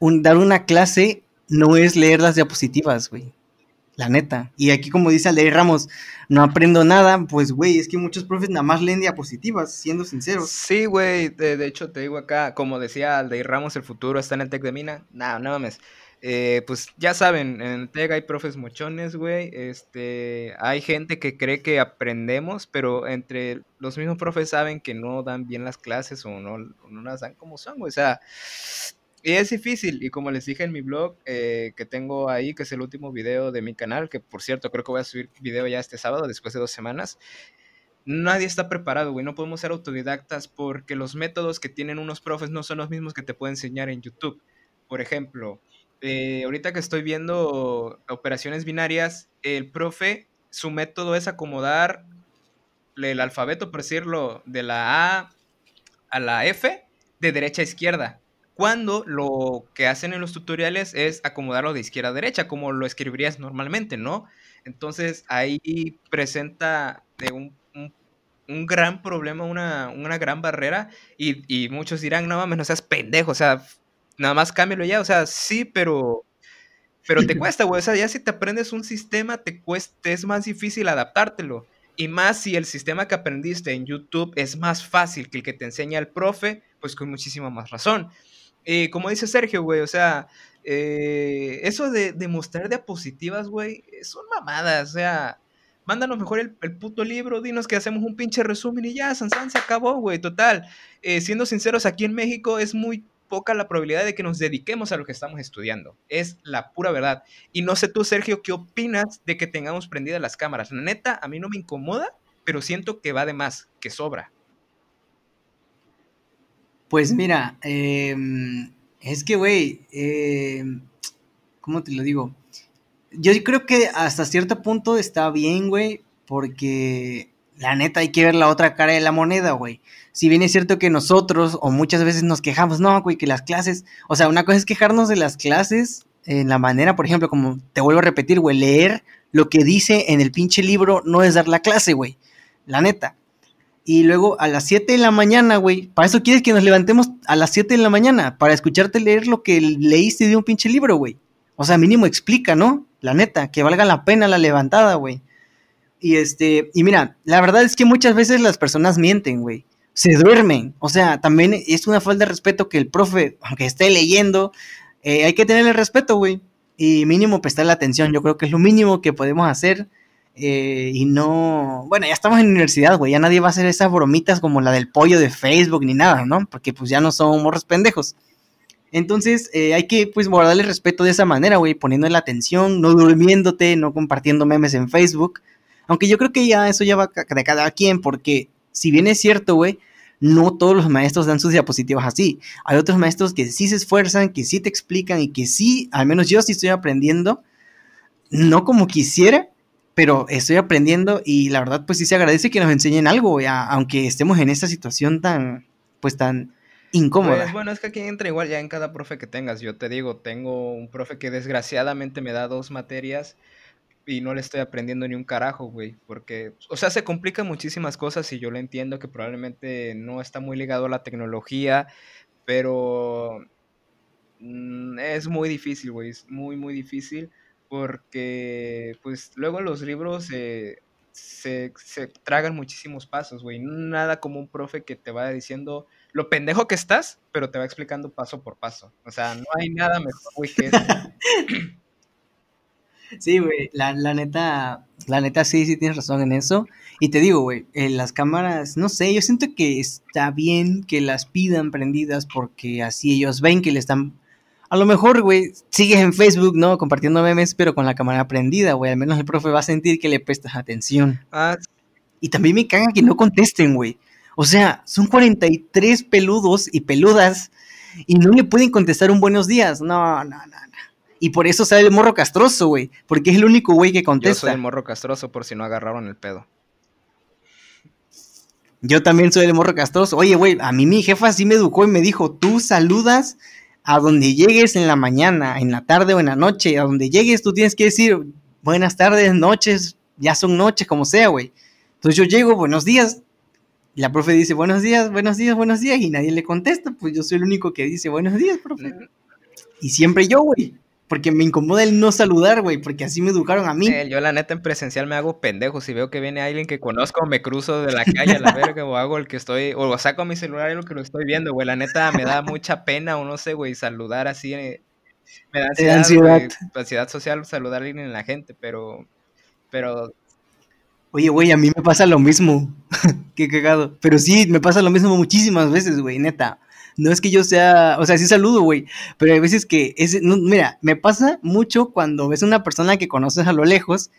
dar una clase no es leer las diapositivas, güey. La neta. Y aquí, como dice Aldair Ramos, no aprendo nada, pues, güey, es que muchos profes nada más leen diapositivas, siendo sinceros. Sí, güey, de, hecho te digo acá, como decía Aldeir Ramos, el futuro está en el TEC de Mina. No, no mames. Eh, pues ya saben, en el TEC hay profes mochones, güey. Este, hay gente que cree que aprendemos, pero entre los mismos profes saben que no dan bien las clases o no, no las dan como son, güey. O sea, y es difícil. Y como les dije en mi blog eh, que tengo ahí, que es el último video de mi canal, que por cierto creo que voy a subir video ya este sábado, después de dos semanas nadie está preparado, güey. No podemos ser autodidactas porque los métodos que tienen unos profes no son los mismos que te puedo enseñar en YouTube. Por ejemplo, eh, ahorita que estoy viendo operaciones binarias, el profe, su método es acomodar el alfabeto, por decirlo, de la A a la F de derecha a izquierda. Cuando lo que hacen en los tutoriales es acomodarlo de izquierda a derecha, como lo escribirías normalmente, ¿no? Entonces ahí presenta un, gran problema, una, una gran barrera, y, y muchos dirán, no mames, no seas pendejo, o sea, nada más cámbialo ya, o sea, sí, pero, pero te cuesta, güey, o sea, ya si te aprendes un sistema, te cuesta, es más difícil adaptártelo. Y más si el sistema que aprendiste en YouTube es más fácil que el que te enseña el profe, pues con muchísima más razón. Y como dice Sergio, güey, o sea, eh, eso de, de mostrar diapositivas, güey, son mamadas, o sea, mándanos mejor el, puto libro, dinos que hacemos un pinche resumen y ya, Sansan se acabó, güey, total. Eh, siendo sinceros, aquí en México es muy poca la probabilidad de que nos dediquemos a lo que estamos estudiando. Es la pura verdad. Y no sé tú, Sergio, ¿qué opinas de que tengamos prendidas las cámaras? La neta, a mí no me incomoda, pero siento que va de más, que sobra. Pues mira, em, es que, güey, em, ¿cómo te lo digo? yo creo que hasta cierto punto está bien, güey, porque la neta hay que ver la otra cara de la moneda, güey. Si bien es cierto que nosotros, o muchas veces nos quejamos, no, güey, que las clases, o sea, una cosa es quejarnos de las clases en la manera, por ejemplo, como te vuelvo a repetir, güey, leer lo que dice en el pinche libro no es dar la clase, güey. La neta. Y luego a las 7 de la mañana, güey, para eso quieres que nos levantemos a las 7 de la mañana, para escucharte leer lo que leíste de un pinche libro, güey. O sea, mínimo explica, ¿no? La neta, que valga la pena la levantada, güey. Y este, y mira, la verdad es que muchas veces las personas mienten, güey. Se duermen. O sea, también es una falta de respeto que el profe, aunque esté leyendo, eh, hay que tenerle respeto, güey. Y mínimo prestarle atención. Yo creo que es lo mínimo que podemos hacer. Eh, y no. Bueno, ya estamos en universidad, güey. Ya nadie va a hacer esas bromitas como la del pollo de Facebook ni nada, ¿no? Porque pues ya no son morros pendejos. Entonces, eh, hay que pues guardarle respeto de esa manera, güey, poniendo la atención, no durmiéndote, no compartiendo memes en Facebook. Aunque yo creo que ya eso ya va de cada quien, porque si bien es cierto, güey, no todos los maestros dan sus diapositivas así. Hay otros maestros que sí se esfuerzan, que sí te explican y que sí, al menos yo sí estoy aprendiendo, no como quisiera, pero estoy aprendiendo y la verdad pues sí se agradece que nos enseñen algo, güey, aunque estemos en esta situación tan, pues tan incómoda. Pues bueno, es que aquí entra igual ya en cada profe que tengas. Yo te digo, tengo un profe que desgraciadamente me da dos materias y no le estoy aprendiendo ni un carajo, güey. Porque, o sea, se complican muchísimas cosas y yo lo entiendo que probablemente no está muy ligado a la tecnología, pero mm, es muy difícil, güey. Es muy, muy difícil porque, pues, luego los libros se, se tragan muchísimos pasos, güey. Nada como un profe que te va diciendo lo pendejo que estás, pero te va explicando paso por paso. O sea, no hay nada mejor, güey, que eso. [laughs] Sí, güey, la, la, neta, la neta sí, sí tienes razón en eso. Y te digo, güey, en las cámaras, no sé, yo siento que está bien que las pidan prendidas porque así ellos ven que le están... A lo mejor, güey, sigues en Facebook, ¿no? Compartiendo memes, pero con la cámara prendida, güey. Al menos el profe va a sentir que le prestas atención. Ah. Y también me caga que no contesten, güey. O sea, son 43 peludos y peludas y no le pueden contestar un buenos días. No, no, no, no. Y por eso sale el morro castroso, güey. Porque es el único güey que contesta. Yo soy el morro castroso por si no agarraron el pedo. Yo también soy el morro castroso. Oye, güey, a mí mi jefa sí me educó y me dijo, tú saludas a donde llegues en la mañana, en la tarde o en la noche. A donde llegues tú tienes que decir, buenas tardes, noches, ya son noches, como sea, güey. Entonces yo llego, buenos días, y la profe dice, buenos días, buenos días, buenos días, y nadie le contesta, pues yo soy el único que dice, buenos días, profe. Y siempre yo, güey, porque me incomoda el no saludar, güey, porque así me educaron a mí. Eh, yo la neta en presencial me hago pendejo, si veo que viene alguien que conozco, me cruzo de la calle a la [laughs] verga, o hago el que estoy, o saco mi celular y lo que lo estoy viendo, güey, la neta me da mucha pena, o no sé, güey, saludar así, eh, me da ansiedad, ansiedad. ansiedad social saludar a alguien en la gente, pero, pero Oye, güey, a mí me pasa lo mismo. [laughs] Qué cagado. Pero sí, me pasa lo mismo muchísimas veces, güey, neta. No es que yo sea, o sea, sí saludo, güey, pero hay veces que es, mira, me pasa mucho cuando ves a una persona que conoces a lo lejos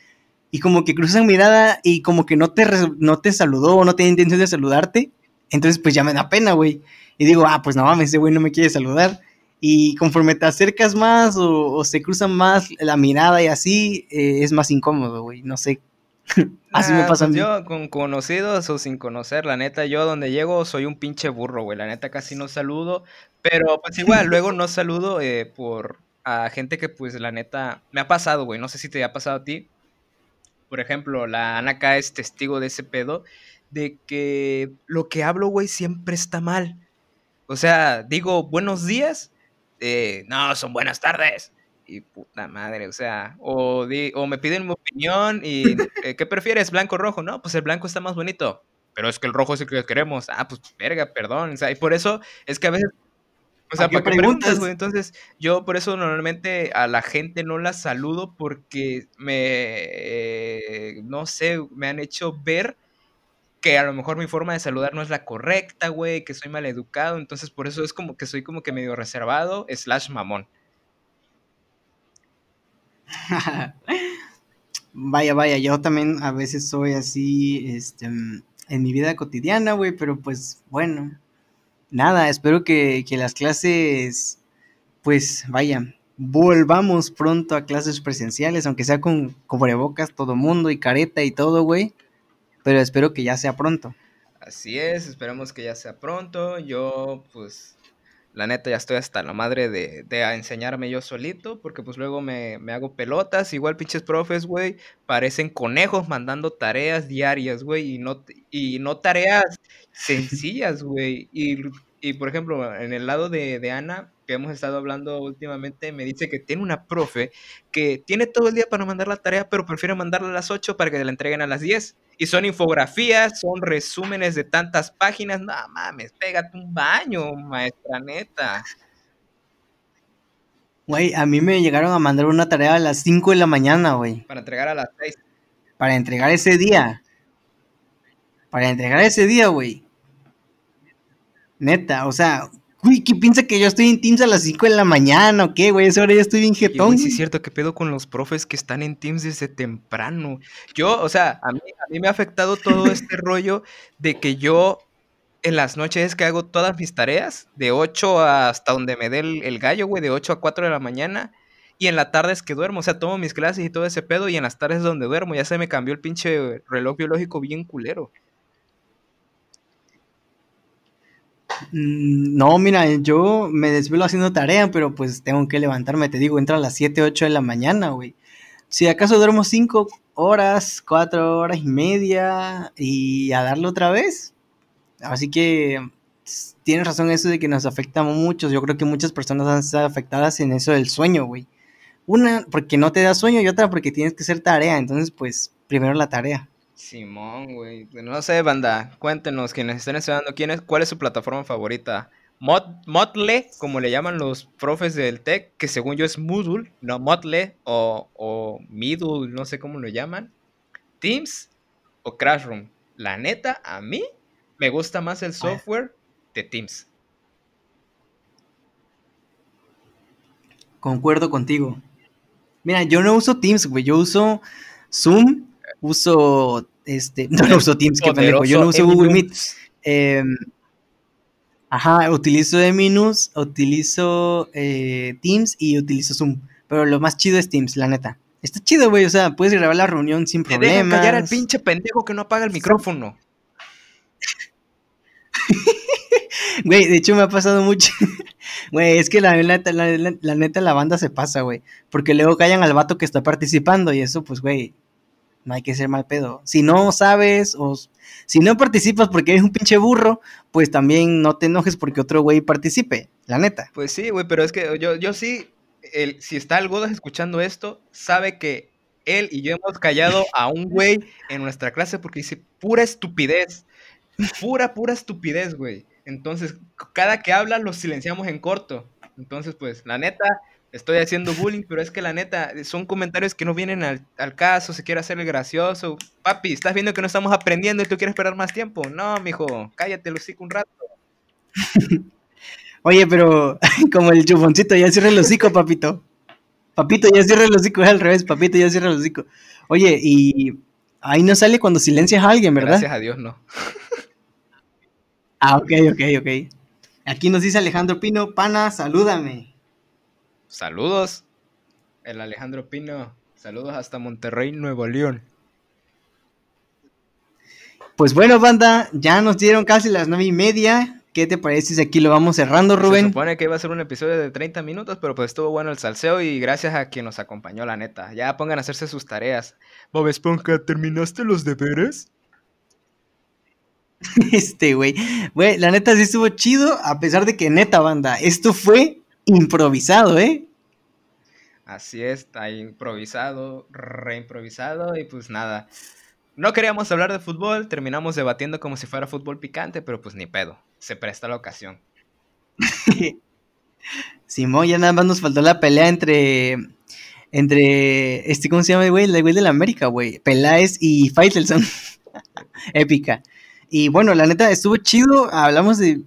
y como que cruzan mirada y como que no te, no te saludó o no tiene intención de saludarte, entonces pues ya me da pena, güey. Y digo, ah, pues no mames, ese güey no me quiere saludar. Y conforme te acercas más o, se cruzan más la mirada y así, eh, es más incómodo, güey. No sé [laughs] Así me pasa a pues mí. Yo, con conocidos o sin conocer, la neta, yo donde llego soy un pinche burro, güey. La neta casi no saludo. Pero pues igual, [laughs] luego no saludo eh, por a gente que pues la neta me ha pasado, güey. No sé si te ha pasado a ti. Por ejemplo, la Ana acá es testigo de ese pedo. De que lo que hablo, güey, siempre está mal. O sea, digo buenos días. Eh, no, son buenas tardes y puta madre, o sea, o, o me piden mi opinión y eh, ¿qué prefieres, blanco o rojo? No, pues el blanco está más bonito, pero es que el rojo es el que queremos. Ah, pues verga, perdón, o sea, y por eso es que a veces o sea, ¿para qué preguntas, güey? Entonces, yo por eso normalmente a la gente no la saludo porque me, eh, no sé, me han hecho ver que a lo mejor mi forma de saludar no es la correcta, güey, que soy mal educado, entonces por eso es como que soy como que medio reservado, slash mamón. [laughs] vaya, vaya, yo también a veces soy así, este, en mi vida cotidiana, güey, pero pues bueno, nada, espero que, las clases, pues vaya, volvamos pronto a clases presenciales, aunque sea con cubrebocas todo mundo y careta y todo, güey. Pero espero que ya sea pronto. Así es, esperemos que ya sea pronto. Yo, pues, la neta ya estoy hasta la madre de, de enseñarme yo solito, porque pues luego me, me hago pelotas, igual pinches profes, güey, parecen conejos mandando tareas diarias, güey, y no, y no tareas sencillas, güey. Y, y, por ejemplo, en el lado de, de Ana, que hemos estado hablando últimamente, me dice que tiene una profe que tiene todo el día para mandar la tarea, pero prefiere mandarla a las 8 para que la entreguen a las 10. Y son infografías, son resúmenes de tantas páginas. No mames, pégate un baño, maestra neta. Güey, a mí me llegaron a mandar una tarea a las 5 de la mañana, güey. Para entregar a las 6. Para entregar ese día. Para entregar ese día, güey. Neta, o sea, Uy, ¿qué piensa que yo estoy en Teams a las 5 de la mañana o qué, güey? Esa hora ya estoy bien jetón. Sí, es cierto, ¿qué pedo con los profes que están en Teams desde temprano? Yo, o sea, a mí, a mí me ha afectado todo este [laughs] rollo de que yo en las noches que hago todas mis tareas, de 8 hasta donde me dé el, el gallo, güey, de 8 a 4 de la mañana. Y en la tarde es que duermo, o sea, tomo mis clases y todo ese pedo, y en las tardes es donde duermo. Ya se me cambió el pinche reloj biológico bien culero. Mm, No, mira, yo me desvelo haciendo tarea, pero pues tengo que levantarme, te digo, entra a las 7, 8 de la mañana, güey. Si acaso duermo 5 horas, 4 horas y media y a darle otra vez. Así que tienes razón eso de que nos afecta mucho. Yo creo que muchas personas han estado afectadas en eso del sueño, güey. Una, porque no te da sueño y otra porque tienes que hacer tarea. Entonces, pues, primero la tarea. Simón, güey. No sé, banda, cuéntenos quienes estén estudiando, ¿quién es, ¿cuál es su plataforma favorita? Mod, Motle, como le llaman los profes del TEC, que según yo es Moodle, no Motle o, o Middle, no sé cómo lo llaman. Teams o Crashroom. La neta, a mí me gusta más el software de Teams. Concuerdo contigo. Mira, yo no uso Teams, güey. Yo uso Zoom, uso este. [laughs] No, no uso Teams, qué pendejo. Yo no uso Google Meet. Eh, ajá, utilizo Eminus, utilizo eh, Teams y utilizo Zoom. Pero lo más chido es Teams, la neta. Está chido, güey. O sea, puedes grabar la reunión sin Te problemas. callar al pinche pendejo que no apaga el micrófono. [laughs] Güey, de hecho me ha pasado mucho. [laughs] Güey, es que la la, la- la neta, la banda se pasa, güey. Porque luego callan al vato que está participando y eso, pues, güey, no hay que ser mal pedo. Si no sabes o si no participas porque eres un pinche burro, pues también no te enojes porque otro güey participe, la neta. Pues sí, güey, pero es que yo, yo sí, el, si está el Godas escuchando esto, sabe que él y yo hemos callado a un güey en nuestra clase porque dice pura estupidez. Pura, pura estupidez, güey. Entonces, cada que habla lo silenciamos en corto. Entonces, pues, la neta, estoy haciendo bullying, pero es que la neta, son comentarios que no vienen al, al caso, se quiere hacer el gracioso. Papi, ¿estás viendo que no estamos aprendiendo y tú quieres esperar más tiempo? No, mijo, cállate, lo un rato. [laughs] Oye, pero [laughs] como el chuponcito, ya cierra el hocico, papito. Papito, ya cierra el hocico, es al revés, papito, ya cierra el hocico. Oye, y ahí no sale cuando silencias a alguien, ¿verdad? Gracias a Dios, no. Ah, ok, ok, ok. Aquí nos dice Alejandro Pino, pana, salúdame. Saludos, el Alejandro Pino. Saludos hasta Monterrey, Nuevo León. Pues bueno, banda, ya nos dieron casi las nueve y media. ¿Qué te parece si aquí lo vamos cerrando, Se Rubén? supone que iba a ser un episodio de 30 minutos, pero pues estuvo bueno el salseo y gracias a quien nos acompañó, la neta. Ya pongan a hacerse sus tareas. Bob Esponja, ¿terminaste los deberes? [laughs] Este, güey. Güey, la neta sí estuvo chido, a pesar de que neta, banda, esto fue improvisado, ¿eh? Así es, está improvisado, reimprovisado y pues nada. No queríamos hablar de fútbol, terminamos debatiendo como si fuera fútbol picante, pero pues ni pedo. Se presta la ocasión. [laughs] Simón, ya nada más nos faltó la pelea entre. Entre. Este, ¿cómo se llama, güey? El güey de la América, güey. Peláez y Faitelson. [laughs] Épica. Y bueno, la neta, estuvo chido. Hablamos de.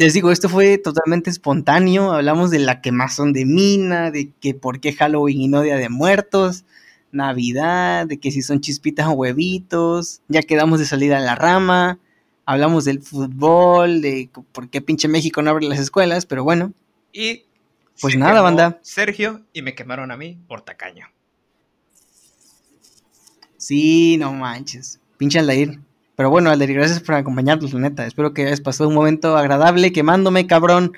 Les digo, esto fue totalmente espontáneo. Hablamos de la quemazón de mina, de que por qué Halloween y no Día de Muertos, Navidad, de que si son chispitas o huevitos. Ya quedamos de salida en la rama. Hablamos del fútbol, de por qué pinche México no abre las escuelas, pero bueno. Y Pues nada, banda. Sergio y me quemaron a mí por tacaño. Sí, no manches. Pinche Aldair. Pero bueno, Aldair, gracias por acompañarnos, la neta. Espero que hayas pasado un momento agradable quemándome, cabrón.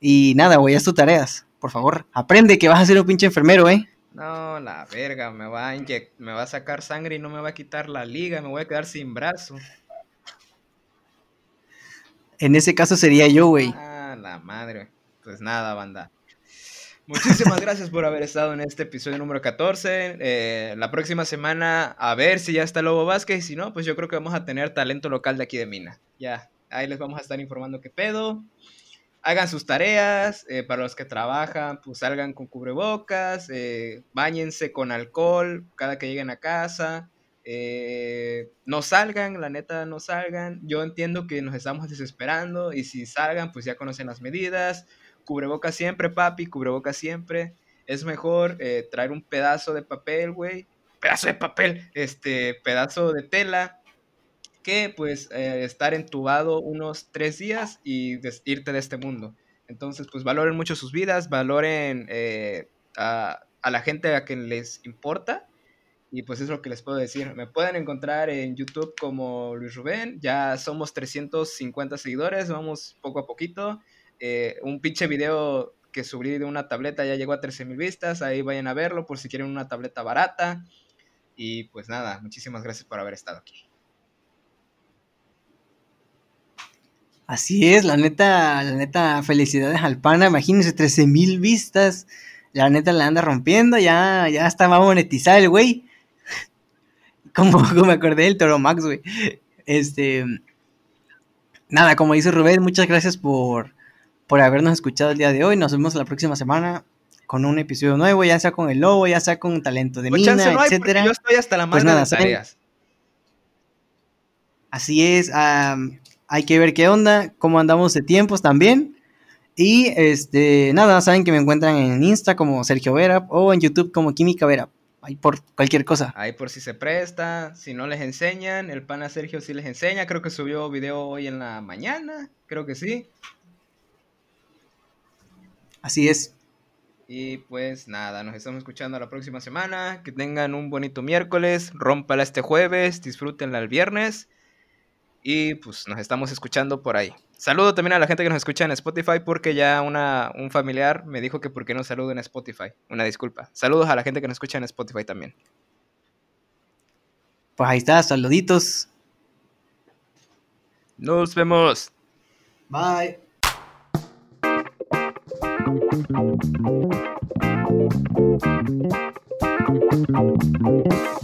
Y nada, güey, haz tus tareas. Por favor, aprende que vas a ser un pinche enfermero, ¿eh? No, la verga, me va a me va a sacar sangre y no me va a quitar la liga, me voy a quedar sin brazo. En ese caso sería yo, güey. Ah, la madre. Pues nada, banda. Muchísimas gracias por haber estado en este episodio número 14. Eh, la próxima semana, a ver si ya está Lobo Vázquez. Si no, pues yo creo que vamos a tener talento local de aquí de Mina. Ya, ahí les vamos a estar informando qué pedo. Hagan sus tareas. eh, para los que trabajan, pues salgan con cubrebocas. Eh, báñense con alcohol cada que lleguen a casa. Eh, no salgan, la neta, no salgan. Yo entiendo que nos estamos desesperando y si salgan, pues ya conocen las medidas. Cubreboca siempre, papi, cubreboca siempre. Es mejor eh, traer un pedazo de papel, güey. Pedazo de papel, este, pedazo de tela. Que pues eh, estar entubado unos tres días y irte de este mundo. Entonces, pues valoren mucho sus vidas, valoren eh, a, a la gente a quien les importa. Y pues es lo que les puedo decir. Me pueden encontrar en YouTube como Luis Rubén. Ya somos 350 seguidores, vamos poco a poquito. Eh, un pinche video que subí de una tableta ya llegó a 13 mil vistas. Ahí vayan a verlo por si quieren una tableta barata. Y pues nada, muchísimas gracias por haber estado aquí. Así es, la neta, la neta, felicidades al pana. Imagínense, 13 mil vistas. La neta la anda rompiendo, ya, ya está más monetizado el güey. [laughs] Como, como me acordé del Toro Max, güey. Este. Nada, como dice Rubén, muchas gracias por, por habernos escuchado el día de hoy. Nos vemos la próxima semana con un episodio nuevo, ya sea con el lobo, ya sea con talento de Pues mina, no etcétera. Yo estoy hasta la Pues nada, tareas. Así es, hay que ver qué onda, cómo andamos de tiempos también. Y este, nada, saben que me encuentran en Insta como Sergio Vera o en YouTube como Química Vera. Ahí por cualquier cosa. Ahí por si se presta, si no les enseñan, el pana Sergio sí les enseña, creo que subió video hoy en la mañana, creo que sí. Así es. Y pues nada, nos estamos escuchando la próxima semana, que tengan un bonito miércoles, rómpala este jueves, disfrútenla el viernes y pues nos estamos escuchando por ahí. Saludo también a la gente que nos escucha en Spotify porque ya una, un familiar me dijo que por qué no saludo en Spotify. Una disculpa. Saludos a la gente que nos escucha en Spotify también. Pues ahí está, saluditos. Nos vemos. Bye. Thank you.